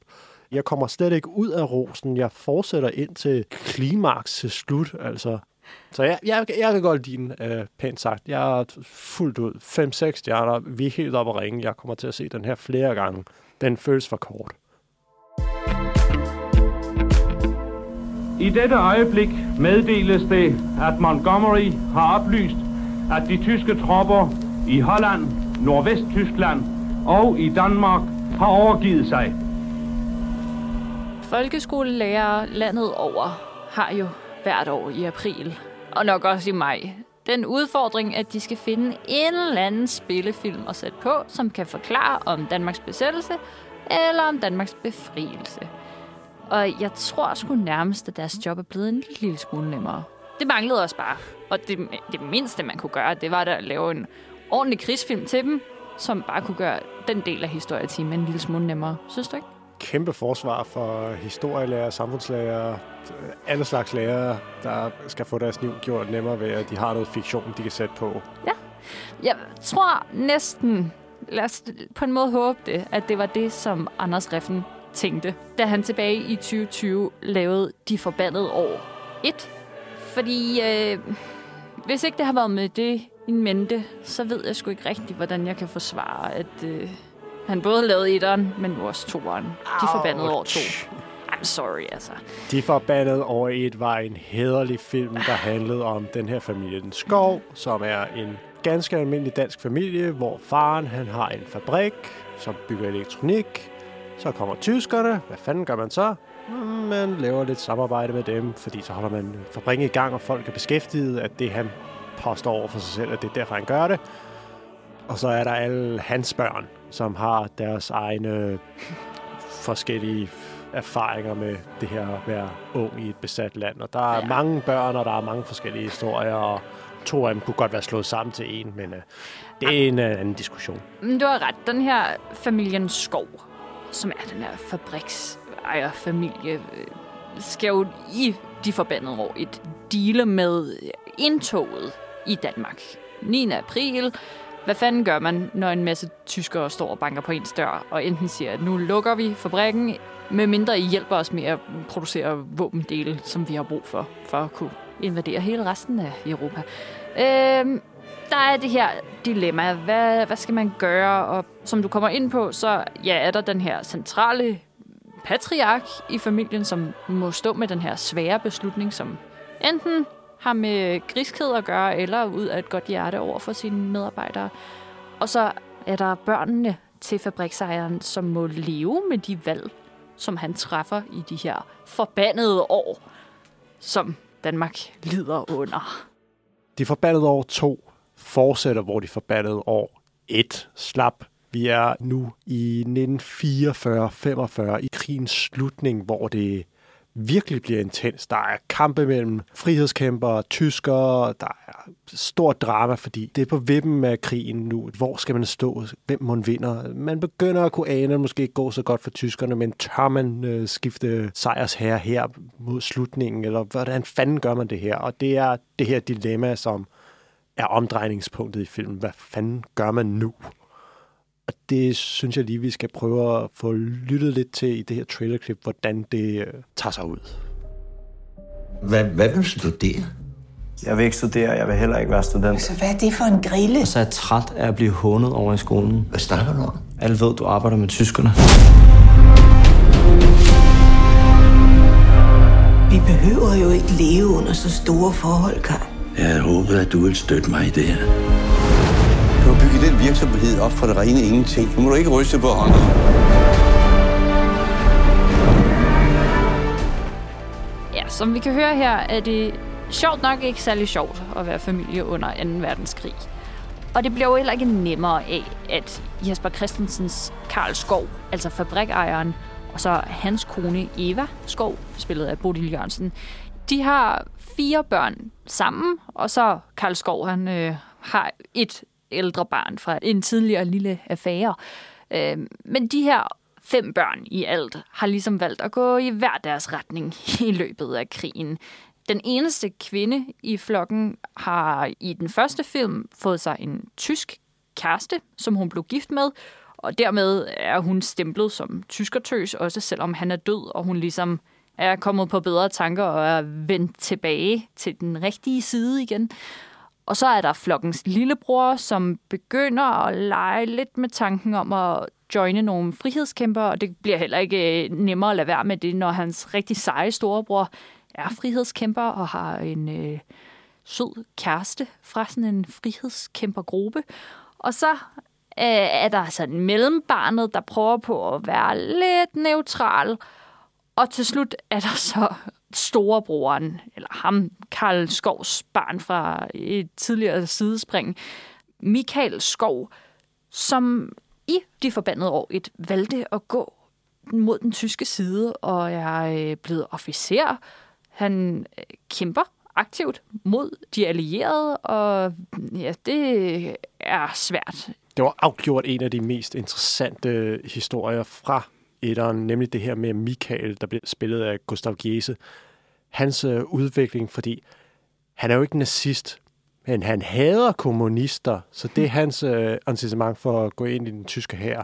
Jeg kommer slet ikke ud af rosen. Jeg fortsætter ind til klimaks til slut. Altså. Så jeg, jeg, jeg kan godt lide den, øh, pænt sagt. Jeg er fuldt ud 5-6 stjerner. Vi er helt oppe at ringe. Jeg kommer til at se den her flere gange. Den føles for kort. I dette øjeblik meddeles det, at Montgomery har oplyst, at de tyske tropper i Holland, Nordvesttyskland og i Danmark har overgivet sig. Folkeskolelærere landet over har jo hvert år i april, og nok også i maj, den udfordring, at de skal finde en eller anden spillefilm at sætte på, som kan forklare om Danmarks besættelse eller om Danmarks befrielse. Og jeg tror sgu nærmest, at deres job er blevet en lille smule nemmere. Det manglede også bare. Og det, det mindste, man kunne gøre, det var da at lave en ordentlig krigsfilm til dem, som bare kunne gøre den del af historietimen en lille smule nemmere. Synes du ikke? Kæmpe forsvar for historielærer, samfundslærer, alle slags lærere, der skal få deres liv gjort nemmere ved, at de har noget fiktion, de kan sætte på. Ja. Jeg tror næsten, lad os på en måde håbe det, at det var det, som Anders Reffen tænkte, da han tilbage i 2020 lavede De Forbandede År 1. Fordi øh, hvis ikke det har været med det i mente, så ved jeg sgu ikke rigtigt, hvordan jeg kan forsvare, at øh, han både lavede etteren, men nu også toeren. De Forbandede År 2. I'm sorry, altså. De Forbandede År 1 var en hederlig film, der handlede om den her familie Den Skov, som er en ganske almindelig dansk familie, hvor faren han har en fabrik, som bygger elektronik. Så kommer tyskerne. Hvad fanden gør man så? Man laver lidt samarbejde med dem, fordi så holder man fabrikken i gang, og folk er beskæftiget, at det han påstår over for sig selv, at det er derfor, han gør det. Og så er der alle hans børn, som har deres egne forskellige erfaringer med det her at være ung i et besat land. Og der er ja. mange børn, og der er mange forskellige historier, og to af dem kunne godt være slået sammen til en, men uh, det er en uh, anden diskussion. Men du har ret. Den her familien Skov, som er den her fabriksejerfamilie, øh, skal jo i de forbandede år et deale med indtoget i Danmark. 9. april. Hvad fanden gør man, når en masse tyskere står og banker på ens dør, og enten siger, at nu lukker vi fabrikken, med mindre I hjælper os med at producere våbendele, som vi har brug for, for at kunne invadere hele resten af Europa. Øhm, der er det her dilemma. Hvad, hvad skal man gøre? Og som du kommer ind på, så ja, er der den her centrale patriark i familien, som må stå med den her svære beslutning, som enten har med griskhed at gøre, eller ud af et godt hjerte over for sine medarbejdere. Og så er der børnene til fabriksejeren, som må leve med de valg, som han træffer i de her forbandede år, som Danmark lider under. De forbandede år 2 fortsætter, hvor de forbandede år 1 slap. Vi er nu i 1944-45 i krigens slutning, hvor det virkelig bliver intens. Der er kampe mellem frihedskæmpere, tyskere, der er stort drama, fordi det er på vippen af krigen nu. Hvor skal man stå? Hvem man vinder? Man begynder at kunne ane, at det måske ikke går så godt for tyskerne, men tør man øh, skifte sejrsherre her mod slutningen? Eller hvordan fanden gør man det her? Og det er det her dilemma, som er omdrejningspunktet i filmen. Hvad fanden gør man nu? Og det synes jeg lige, vi skal prøve at få lyttet lidt til i det her trailerklip, hvordan det øh, tager sig ud. Hvad, hvad vil du studere? Jeg vil ikke studere, jeg vil heller ikke være student. Altså, hvad er det for en grille? Og så er jeg træt af at blive hånet over i skolen. Hvad snakker du om? Alle ved, du arbejder med tyskerne. Vi behøver jo ikke leve under så store forhold, Karl. Jeg havde håbet, at du ville støtte mig i det her. Du har bygget den virksomhed op for det rene ingenting. Nu må du ikke ryste på hånden. Ja, som vi kan høre her, er det sjovt nok ikke særlig sjovt at være familie under 2. verdenskrig. Og det bliver jo heller ikke nemmere af, at Jesper Christensens Karl Skov, altså fabrikejeren, og så hans kone Eva Skov, spillet af Bodil Jørgensen, de har fire børn sammen, og så Karl Skov, han øh, har et ældre barn fra en tidligere lille affære. Øh, men de her fem børn i alt har ligesom valgt at gå i hver deres retning (laughs) i løbet af krigen. Den eneste kvinde i flokken har i den første film fået sig en tysk kæreste, som hun blev gift med, og dermed er hun stemplet som tyskertøs, også selvom han er død, og hun ligesom er kommet på bedre tanker og er vendt tilbage til den rigtige side igen. Og så er der flokkens lillebror, som begynder at lege lidt med tanken om at joine nogle frihedskæmper, og det bliver heller ikke øh, nemmere at lade være med det, når hans rigtig seje storebror er frihedskæmper og har en øh, sød kæreste fra sådan en frihedskæmpergruppe. Og så øh, er der sådan mellembarnet, der prøver på at være lidt neutral, og til slut er der så storebroren, eller ham, Karl Skovs barn fra et tidligere sidespring, Michael Skov, som i de forbandede år et valgte at gå mod den tyske side og er øh, blevet officer. Han øh, kæmper aktivt mod de allierede, og mm, ja, det er svært. Det var afgjort en af de mest interessante øh, historier fra etteren, nemlig det her med Michael, der blev spillet af Gustav Giese. Hans øh, udvikling, fordi han er jo ikke nazist, men han hader kommunister, så det er hans øh, incitament for at gå ind i den tyske hær,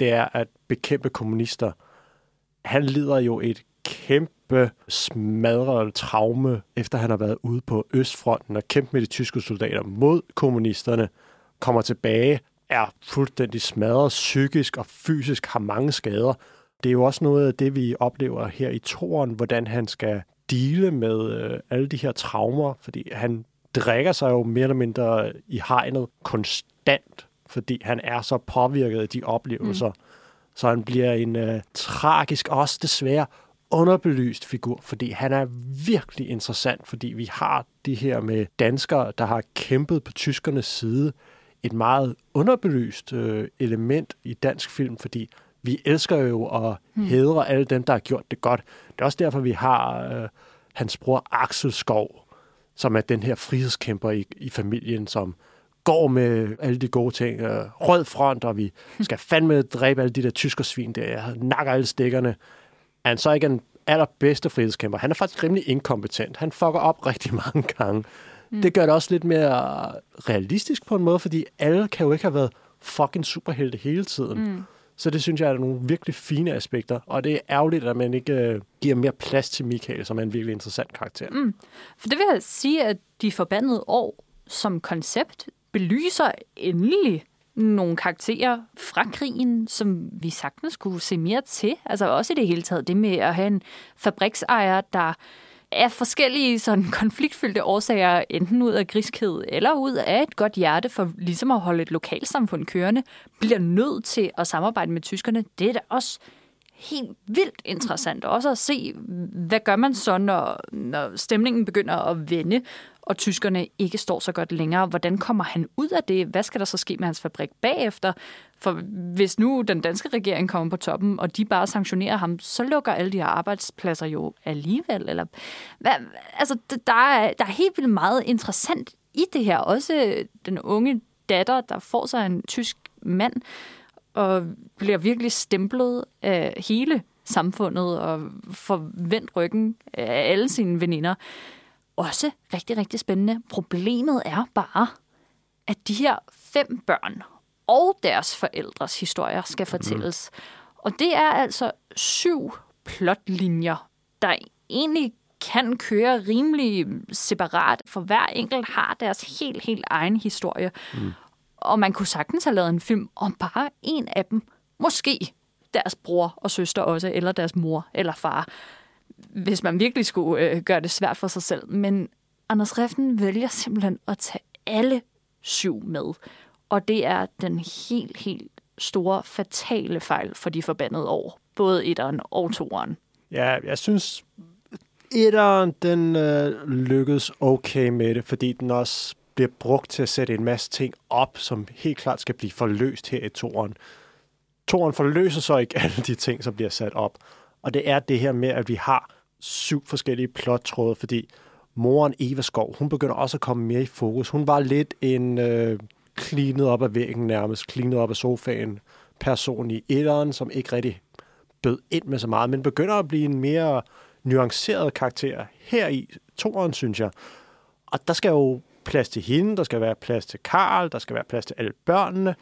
det er at bekæmpe kommunister. Han lider jo et kæmpe smadret traume, efter han har været ude på Østfronten og kæmpet med de tyske soldater mod kommunisterne, kommer tilbage, er fuldstændig smadret psykisk og fysisk, har mange skader. Det er jo også noget af det, vi oplever her i toren, hvordan han skal dele med øh, alle de her traumer, fordi han drikker sig jo mere eller mindre i hegnet konstant, fordi han er så påvirket af de oplevelser. Mm. Så han bliver en øh, tragisk, også desværre underbelyst figur, fordi han er virkelig interessant, fordi vi har de her med danskere, der har kæmpet på tyskernes side, et meget underbelyst øh, element i dansk film, fordi vi elsker jo at hmm. hedre alle dem, der har gjort det godt. Det er også derfor, vi har øh, hans bror Axel Skov, som er den her frihedskæmper i, i familien, som går med alle de gode ting. Øh, rød front, og vi skal fandme dræbe alle de der tyskersvin der, nakker alle stikkerne. Er han så ikke en allerbedste frihedskæmper? Han er faktisk rimelig inkompetent. Han fucker op rigtig (laughs) mange gange. Mm. Det gør det også lidt mere realistisk på en måde, fordi alle kan jo ikke have været fucking superhelte hele tiden. Mm. Så det synes jeg er nogle virkelig fine aspekter, og det er ærgerligt, at man ikke øh, giver mere plads til Michael, som er en virkelig interessant karakter. Mm. For det vil jeg sige, at de forbandede år som koncept belyser endelig nogle karakterer fra krigen, som vi sagtens skulle se mere til. Altså også i det hele taget det med at have en fabriksejer, der af forskellige sådan konfliktfyldte årsager, enten ud af griskhed eller ud af et godt hjerte for ligesom at holde et lokalsamfund kørende, bliver nødt til at samarbejde med tyskerne. Det er da også helt vildt interessant. Også at se, hvad gør man så, når, når stemningen begynder at vende, og tyskerne ikke står så godt længere. Hvordan kommer han ud af det? Hvad skal der så ske med hans fabrik bagefter? For hvis nu den danske regering kommer på toppen, og de bare sanktionerer ham, så lukker alle de her arbejdspladser jo alligevel. Eller, hvad, altså, der er, der er helt vildt meget interessant i det her. Også den unge datter, der får sig en tysk mand, og bliver virkelig stemplet af hele samfundet og får vendt ryggen af alle sine veninder også rigtig, rigtig spændende. Problemet er bare, at de her fem børn og deres forældres historier skal fortælles. Mm. Og det er altså syv plotlinjer, der egentlig kan køre rimelig separat, for hver enkelt har deres helt, helt egen historie. Mm. Og man kunne sagtens have lavet en film om bare en af dem. Måske deres bror og søster også, eller deres mor eller far hvis man virkelig skulle øh, gøre det svært for sig selv. Men Anders Reften vælger simpelthen at tage alle syv med. Og det er den helt, helt store, fatale fejl for de forbandede år. Både etteren og toeren. Ja, jeg synes, etteren, den øh, lykkedes okay med det, fordi den også bliver brugt til at sætte en masse ting op, som helt klart skal blive forløst her i toeren. Toren forløser så ikke alle de ting, som bliver sat op. Og det er det her med, at vi har syv forskellige plottråde, fordi moren Eva Skov, hun begynder også at komme mere i fokus. Hun var lidt en øh, klinet op af væggen nærmest, klinet op af sofaen person i etteren, som ikke rigtig bød ind med så meget, men begynder at blive en mere nuanceret karakter her i toeren, synes jeg. Og der skal jo plads til hende, der skal være plads til Karl, der skal være plads til alle børnene.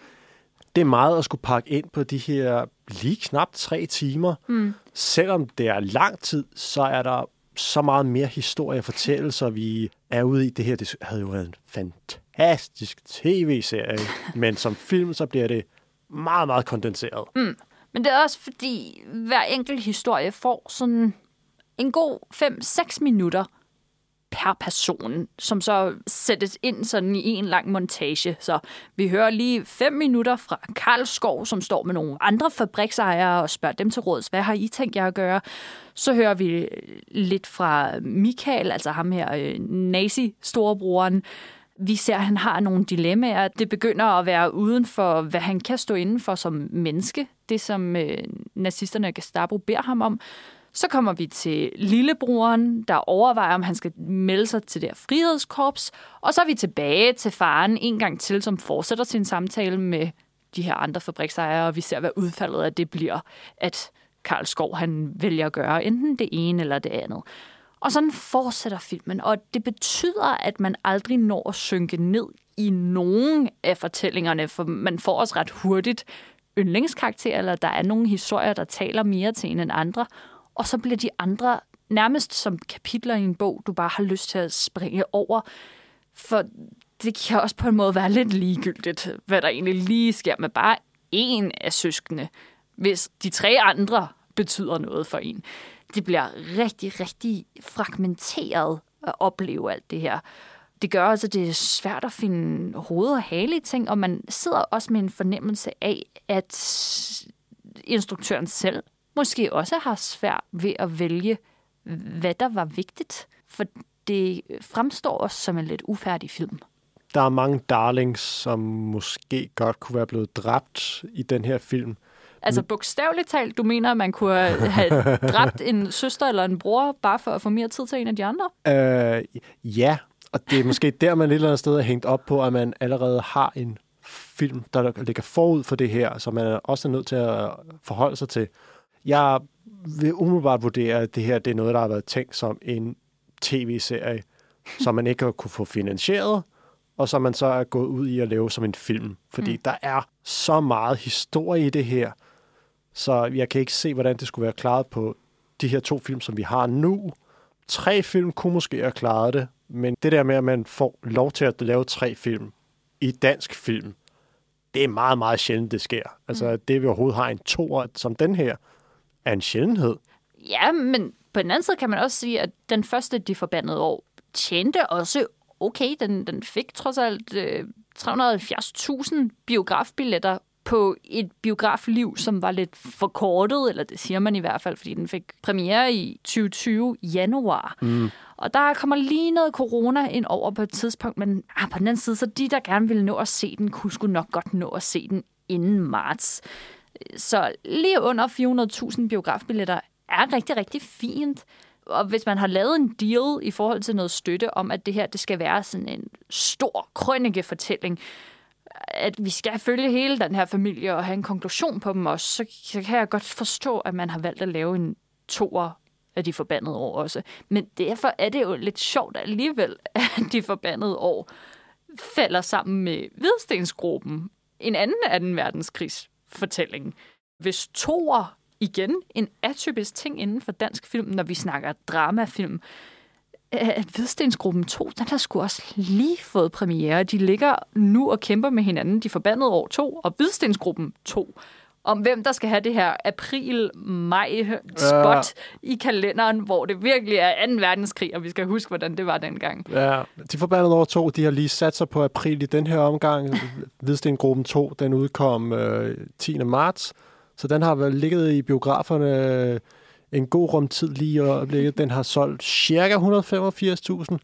Det er meget at skulle pakke ind på de her lige knap tre timer. Mm. Selvom det er lang tid, så er der så meget mere historie at fortælle, så vi er ude i det her. Det havde jo været en fantastisk tv-serie, (laughs) men som film, så bliver det meget, meget kondenseret. Mm. Men det er også fordi, hver enkelt historie får sådan en god 5-6 minutter per person, som så sættes ind sådan i en lang montage. Så vi hører lige fem minutter fra Karl Skov, som står med nogle andre fabriksejere og spørger dem til råds, hvad har I tænkt jer at gøre? Så hører vi lidt fra Michael, altså ham her, øh, nazi-storebroren, vi ser, at han har nogle dilemmaer. Det begynder at være uden for, hvad han kan stå inden for som menneske. Det, som øh, nazisterne og Gestapo beder ham om. Så kommer vi til lillebroren, der overvejer, om han skal melde sig til det her frihedskorps. Og så er vi tilbage til faren en gang til, som fortsætter sin samtale med de her andre fabriksejere, og vi ser, hvad udfaldet af det bliver, at Karl Skov han vælger at gøre enten det ene eller det andet. Og sådan fortsætter filmen, og det betyder, at man aldrig når at synke ned i nogen af fortællingerne, for man får også ret hurtigt yndlingskarakter, eller der er nogle historier, der taler mere til en end andre, og så bliver de andre nærmest som kapitler i en bog, du bare har lyst til at springe over, for det kan også på en måde være lidt ligegyldigt, hvad der egentlig lige sker med bare en af søskende, hvis de tre andre betyder noget for en. Det bliver rigtig, rigtig fragmenteret at opleve alt det her. Det gør også, at det er svært at finde hoved og hale i ting, og man sidder også med en fornemmelse af, at instruktøren selv måske også har svært ved at vælge, hvad der var vigtigt. For det fremstår også som en lidt ufærdig film. Der er mange darlings, som måske godt kunne være blevet dræbt i den her film. Altså bogstaveligt talt, du mener, at man kunne have dræbt en søster eller en bror, bare for at få mere tid til en af de andre? Øh, ja, og det er måske der, man et eller andet sted er hængt op på, at man allerede har en film, der ligger forud for det her, så man er også nødt til at forholde sig til. Jeg vil umiddelbart vurdere, at det her det er noget, der har været tænkt som en tv-serie, (laughs) som man ikke har kunne få finansieret, og som man så er gået ud i at lave som en film. Fordi mm. der er så meget historie i det her, så jeg kan ikke se, hvordan det skulle være klaret på de her to film, som vi har nu. Tre film kunne måske have klaret det, men det der med, at man får lov til at lave tre film i dansk film, det er meget, meget sjældent, det sker. Altså, mm. det vi overhovedet har en toer som den her, er en sjældenhed. Ja, men på den anden side kan man også sige, at den første De Forbandede År tjente også okay. Den, den fik trods alt øh, 370.000 biografbilletter på et biografliv, som var lidt forkortet, eller det siger man i hvert fald, fordi den fik premiere i 2020 januar. Mm. Og der kommer lige noget corona ind over på et tidspunkt, men ah, på den anden side, så de, der gerne ville nå at se den, kunne sgu nok godt nå at se den inden marts. Så lige under 400.000 biografbilletter er rigtig, rigtig fint. Og hvis man har lavet en deal i forhold til noget støtte om, at det her det skal være sådan en stor krønikefortælling, at vi skal følge hele den her familie og have en konklusion på dem også, så, så kan jeg godt forstå, at man har valgt at lave en toer af de forbandede år også. Men derfor er det jo lidt sjovt alligevel, (laughs) at de forbandede år falder sammen med Hvidstensgruppen, en anden af den fortællingen. Hvis toer igen en atypisk ting inden for dansk film, når vi snakker dramafilm, øh, at Hvidstensgruppen 2, den har sgu også lige fået premiere. De ligger nu og kæmper med hinanden, de forbandede år 2, og Hvidstensgruppen 2 om hvem der skal have det her april-maj-spot ja. i kalenderen, hvor det virkelig er 2. verdenskrig, og vi skal huske, hvordan det var dengang. Ja, de forbandede år to, de har lige sat sig på april i den her omgang. (laughs) Hvidstengruppen 2, den udkom øh, 10. marts, så den har vel ligget i biograferne en god rumtid lige i øjeblikket. Den har solgt cirka 185.000.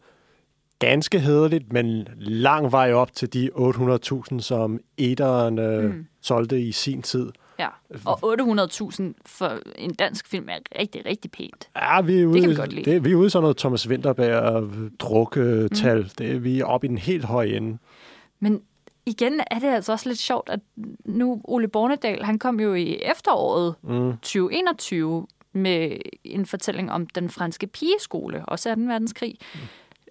Ganske hederligt, men lang vej op til de 800.000, som eteren øh, mm. solgte i sin tid. Ja, og 800.000 for en dansk film er rigtig, rigtig pænt. Ja, vi er ude, det kan vi godt lide. Det, vi er ude sådan noget Thomas Winterberg drukketal. Mm. Det, vi er oppe i den helt høje ende. Men igen er det altså også lidt sjovt, at nu Ole Bornedal, han kom jo i efteråret mm. 2021 med en fortælling om den franske pigeskole, også 2. verdenskrig,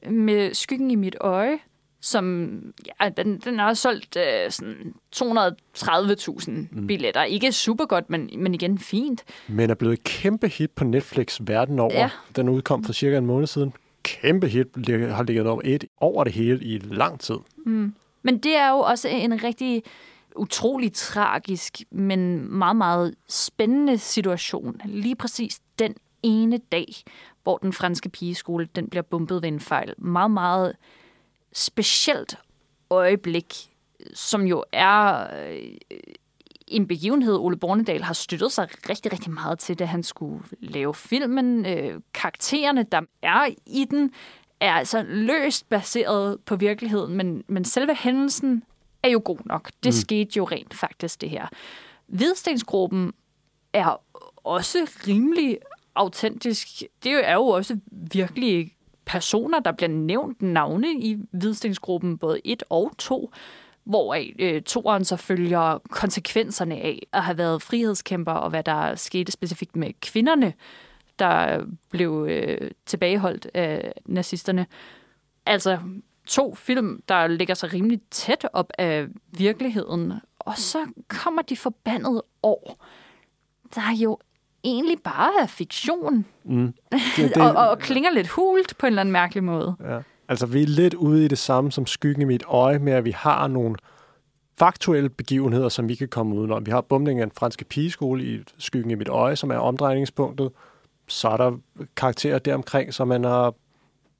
mm. med Skyggen i mit øje, som ja, den, den har solgt øh, sådan 230.000 mm. billetter. Ikke super godt, men, men igen fint. Men er blevet et kæmpe hit på Netflix verden over. Ja. Den udkom for cirka en måned siden. Kæmpe hit, har ligget over et over det hele i lang tid. Mm. Men det er jo også en rigtig utrolig tragisk, men meget, meget spændende situation. Lige præcis den ene dag, hvor den franske pigeskole den bliver bumpet ved en fejl. Meget, meget specielt øjeblik, som jo er øh, en begivenhed, Ole Bornedal har støttet sig rigtig, rigtig meget til, da han skulle lave filmen. Øh, karaktererne, der er i den, er altså løst baseret på virkeligheden, men, men selve hændelsen er jo god nok. Det mm. skete jo rent faktisk, det her. Hvidstensgruppen er også rimelig autentisk. Det er jo også virkelig personer, der bliver nævnt navne i hvidstensgruppen, både 1 og 2, hvor øh, toeren så følger konsekvenserne af at have været frihedskæmper, og hvad der skete specifikt med kvinderne, der blev øh, tilbageholdt af nazisterne. Altså to film, der ligger sig rimelig tæt op af virkeligheden, og så kommer de forbandede år, der jo egentlig bare er fiktion. Mm. (laughs) Det, det... og, og klinger lidt hult på en eller anden mærkelig måde. Ja. Altså, vi er lidt ude i det samme som skyggen i mit øje, med at vi har nogle faktuelle begivenheder, som vi kan komme udenom. Vi har bombningen af en franske pigeskole i skyggen i mit øje, som er omdrejningspunktet. Så er der karakterer deromkring, som man har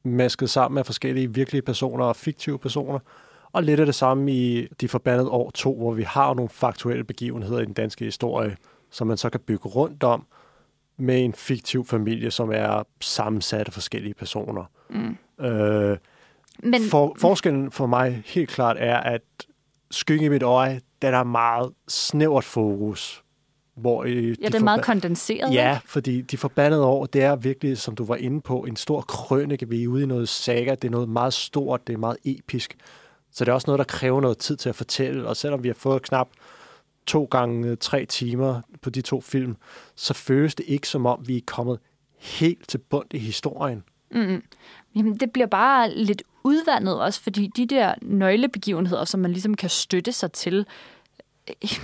masket sammen med forskellige virkelige personer og fiktive personer. Og lidt af det samme i De Forbandede År 2, hvor vi har nogle faktuelle begivenheder i den danske historie, som man så kan bygge rundt om med en fiktiv familie, som er sammensat af forskellige personer. Mm. Øh, Men... for, forskellen for mig helt klart er, at Skygge i mit øje, den er meget snævert fokus. Hvor i ja, de det er meget kondenseret. Ja, ikke? fordi de forbandede år, det er virkelig, som du var inde på, en stor krønike. Vi er ude i noget saga, det er noget meget stort, det er meget episk. Så det er også noget, der kræver noget tid til at fortælle. Og selvom vi har fået knap to gange øh, tre timer på de to film, så føles det ikke som om, vi er kommet helt til bund i historien. Mm. Jamen, det bliver bare lidt udvandet også, fordi de der nøglebegivenheder, som man ligesom kan støtte sig til, øh,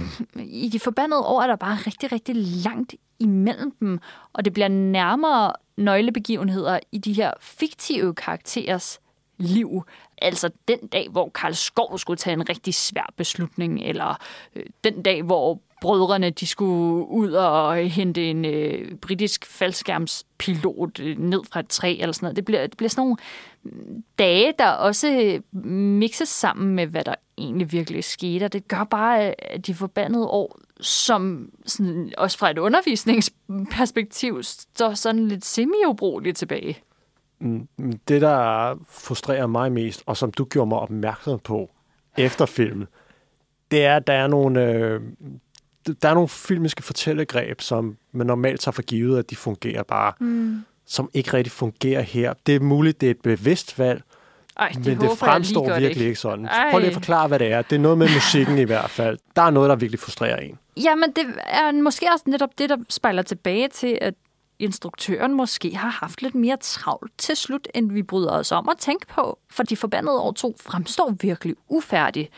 i de forbandede år er der bare rigtig, rigtig langt imellem dem, og det bliver nærmere nøglebegivenheder i de her fiktive karakterers liv. Altså den dag, hvor Karl Skov skulle tage en rigtig svær beslutning, eller øh, den dag, hvor brødrene de skulle ud og øh, hente en øh, britisk faldskærmspilot øh, ned fra et træ eller sådan noget. Det bliver, det bliver sådan nogle mm, dage, der også øh, mixes sammen med, hvad der egentlig virkelig skete. Og det gør bare, øh, at de forbandede år, som sådan, også fra et undervisningsperspektiv, står sådan lidt semi tilbage. Mm, det, der frustrerer mig mest, og som du gjorde mig opmærksom på efter filmen, det er, at der er nogle, øh, der er nogle filmiske fortællegreb, som man normalt tager for givet, at de fungerer bare, mm. som ikke rigtig fungerer her. Det er muligt, det er et bevidst valg, Ej, det men det fremstår virkelig ikke, ikke sådan. Ej. Prøv lige at forklare, hvad det er. Det er noget med musikken i hvert fald. Der er noget, der virkelig frustrerer en. Jamen, det er måske også netop det, der spejler tilbage til, at instruktøren måske har haft lidt mere travlt til slut, end vi bryder os om at tænke på, for de forbandede år to fremstår virkelig ufærdige.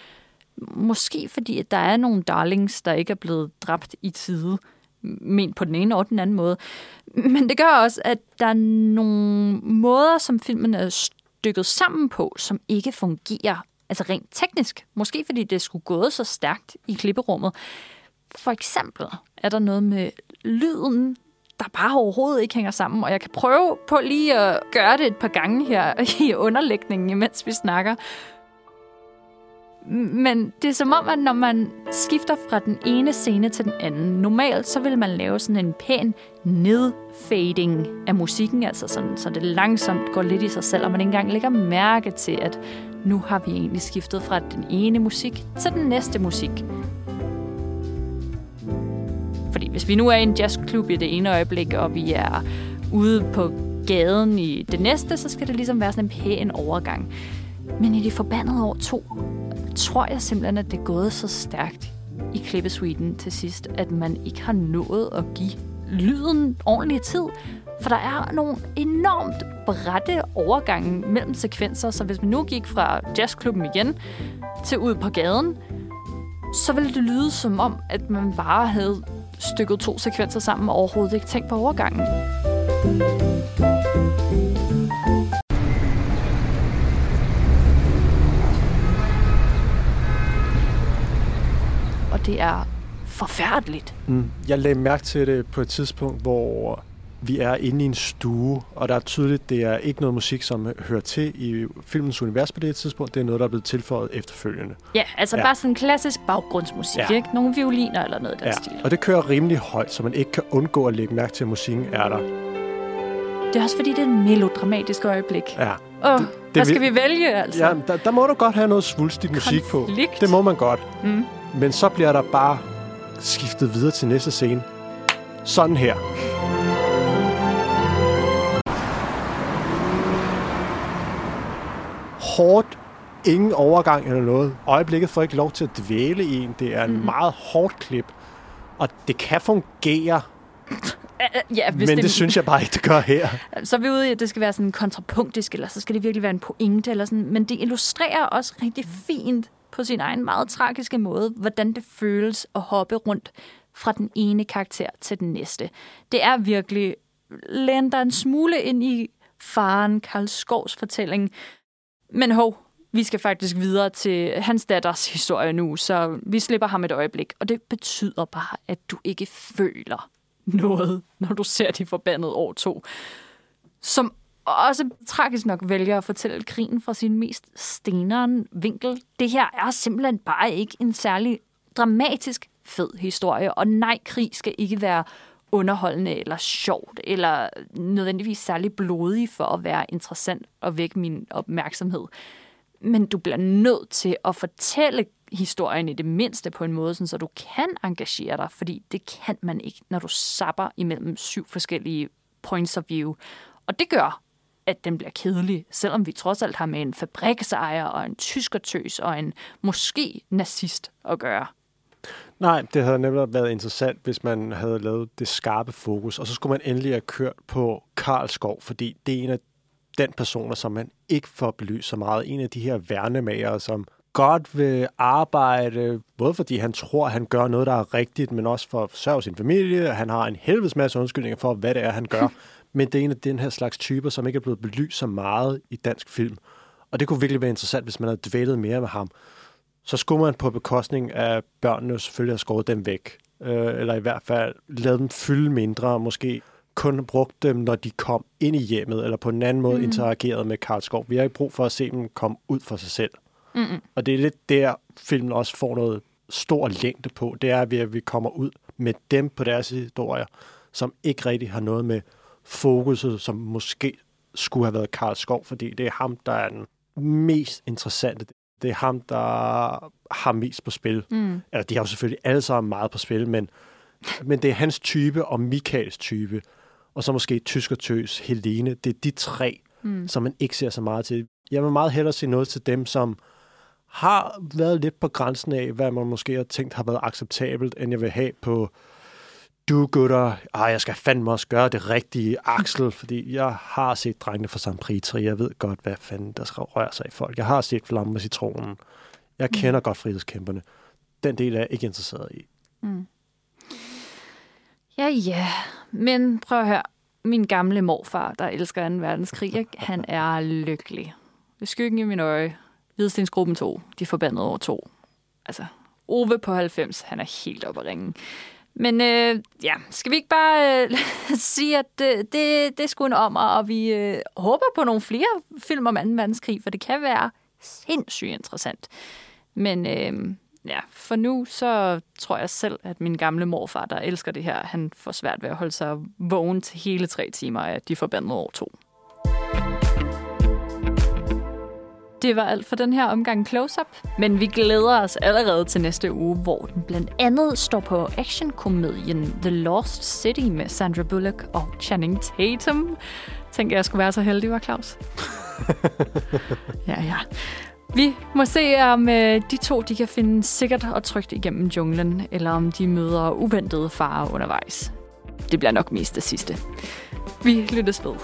Måske fordi, at der er nogle darlings, der ikke er blevet dræbt i tide, men på den ene og den anden måde. Men det gør også, at der er nogle måder, som filmen er stykket sammen på, som ikke fungerer altså rent teknisk. Måske fordi det skulle gået så stærkt i klipperummet. For eksempel er der noget med lyden, der bare overhovedet ikke hænger sammen. Og jeg kan prøve på lige at gøre det et par gange her (laughs) i underlægningen, imens vi snakker. Men det er som om, at når man skifter fra den ene scene til den anden, normalt så vil man lave sådan en pæn nedfading af musikken, altså sådan, så det langsomt går lidt i sig selv, og man ikke engang lægger mærke til, at nu har vi egentlig skiftet fra den ene musik til den næste musik. Fordi hvis vi nu er i en jazzklub i det ene øjeblik, og vi er ude på gaden i det næste, så skal det ligesom være sådan en pæn overgang. Men i de forbandede år to, tror jeg simpelthen, at det er gået så stærkt i klippesuiten til sidst, at man ikke har nået at give lyden ordentlig tid. For der er nogle enormt bratte overgange mellem sekvenser, så hvis vi nu gik fra jazzklubben igen til ud på gaden, så ville det lyde som om, at man bare havde stykket to sekvenser sammen og overhovedet ikke tænkt på overgangen. Og det er forfærdeligt. Mm. Jeg lagde mærke til det på et tidspunkt, hvor vi er inde i en stue, og der er tydeligt, det er ikke noget musik, som hører til i filmens univers på det tidspunkt. Det er noget, der er blevet tilføjet efterfølgende. Ja, altså ja. bare sådan klassisk baggrundsmusik, ja. ikke? Nogle violiner eller noget den ja. stil. og det kører rimelig højt, så man ikke kan undgå at lægge mærke til, at musikken er der. Det er også fordi, det er et melodramatisk øjeblik. Ja. Åh, det, hvad skal vi vælge, altså? Ja, der, der må du godt have noget svulstigt musik på. Det må man godt. Mm. Men så bliver der bare skiftet videre til næste scene. Sådan her. Hårdt, ingen overgang eller noget. Øjeblikket får ikke lov til at dvæle i en. Det er en mm. meget hårdt klip, og det kan fungere, Ja, hvis men det, det synes jeg bare ikke, det gør her. Så er vi ude i, at det skal være sådan kontrapunktisk, eller så skal det virkelig være en pointe, eller sådan. men det illustrerer også rigtig fint på sin egen meget tragiske måde, hvordan det føles at hoppe rundt fra den ene karakter til den næste. Det er virkelig lænder en smule ind i faren Karl Skovs fortælling. Men hov, vi skal faktisk videre til hans datters historie nu, så vi slipper ham et øjeblik. Og det betyder bare, at du ikke føler noget, når du ser de forbandede år to. Som også tragisk nok vælger at fortælle krigen fra sin mest steneren vinkel. Det her er simpelthen bare ikke en særlig dramatisk fed historie, og nej, krig skal ikke være underholdende eller sjovt, eller nødvendigvis særlig blodig for at være interessant og vække min opmærksomhed. Men du bliver nødt til at fortælle historien i det mindste på en måde, sådan, så du kan engagere dig, fordi det kan man ikke, når du sapper imellem syv forskellige points of view. Og det gør, at den bliver kedelig, selvom vi trods alt har med en fabriksejer og en tyskertøs og en måske nazist at gøre. Nej, det havde nemlig været interessant, hvis man havde lavet det skarpe fokus, og så skulle man endelig have kørt på Karl Skov, fordi det er en af den personer, som man ikke får belyst så meget. En af de her værnemager, som godt vil arbejde, både fordi han tror, han gør noget, der er rigtigt, men også for at forsørge sin familie. Han har en helvedes masse undskyldninger for, hvad det er, han gør. (laughs) men det er en af den her slags typer, som ikke er blevet belyst så meget i dansk film. Og det kunne virkelig være interessant, hvis man havde dvælet mere med ham. Så skulle man på bekostning af børnene selvfølgelig have skåret dem væk. Øh, eller i hvert fald lavet dem fylde mindre, måske kun brugt dem, når de kom ind i hjemmet, eller på en anden måde mm. interageret med Karl Skov. Vi har ikke brug for at se dem komme ud for sig selv. Mm-mm. Og det er lidt der, filmen også får noget stor længde på. Det er, at vi kommer ud med dem på deres historier, som ikke rigtig har noget med fokuset, som måske skulle have været Karl Skov, fordi det er ham, der er den mest interessante. Det er ham, der har mest på spil. Mm. Eller de har jo selvfølgelig alle sammen meget på spil, men, men det er hans type og Michaels type. Og så måske Tyskertøs, Helene. Det er de tre, mm. som man ikke ser så meget til. Jeg vil meget hellere se noget til dem, som har været lidt på grænsen af, hvad man måske har tænkt har været acceptabelt, end jeg vil have på du gutter, ah, jeg skal fandme også gøre det rigtige, Axel, fordi jeg har set drengene fra San Prix, jeg ved godt, hvad fanden der skal røre sig i folk. Jeg har set Flamme med citronen. Jeg mm. kender godt frihedskæmperne. Den del er jeg ikke interesseret i. Mm. Ja, ja. Men prøv at høre. Min gamle morfar, der elsker 2. verdenskrig, ikke? han (laughs) er lykkelig. Ved skyggen i min øje, Hvidstensgruppen 2, de forbandede over to. Altså, Ove på 90, han er helt oppe at ringe. Men øh, ja, skal vi ikke bare øh, (laughs) sige, at øh, det, det er sgu en om, og vi øh, håber på nogle flere film om 2. verdenskrig, for det kan være sindssygt interessant. Men øh, ja, for nu så tror jeg selv, at min gamle morfar, der elsker det her, han får svært ved at holde sig vågen til hele tre timer af de forbandede år to. Det var alt for den her omgang Close-Up, men vi glæder os allerede til næste uge, hvor den blandt andet står på actionkomedien The Lost City med Sandra Bullock og Channing Tatum. Tænker jeg skulle være så heldig, var Claus? (laughs) ja, ja. Vi må se, om øh, de to de kan finde sikkert og trygt igennem junglen, eller om de møder uventede farer undervejs. Det bliver nok mest det sidste. Vi lyttes ved.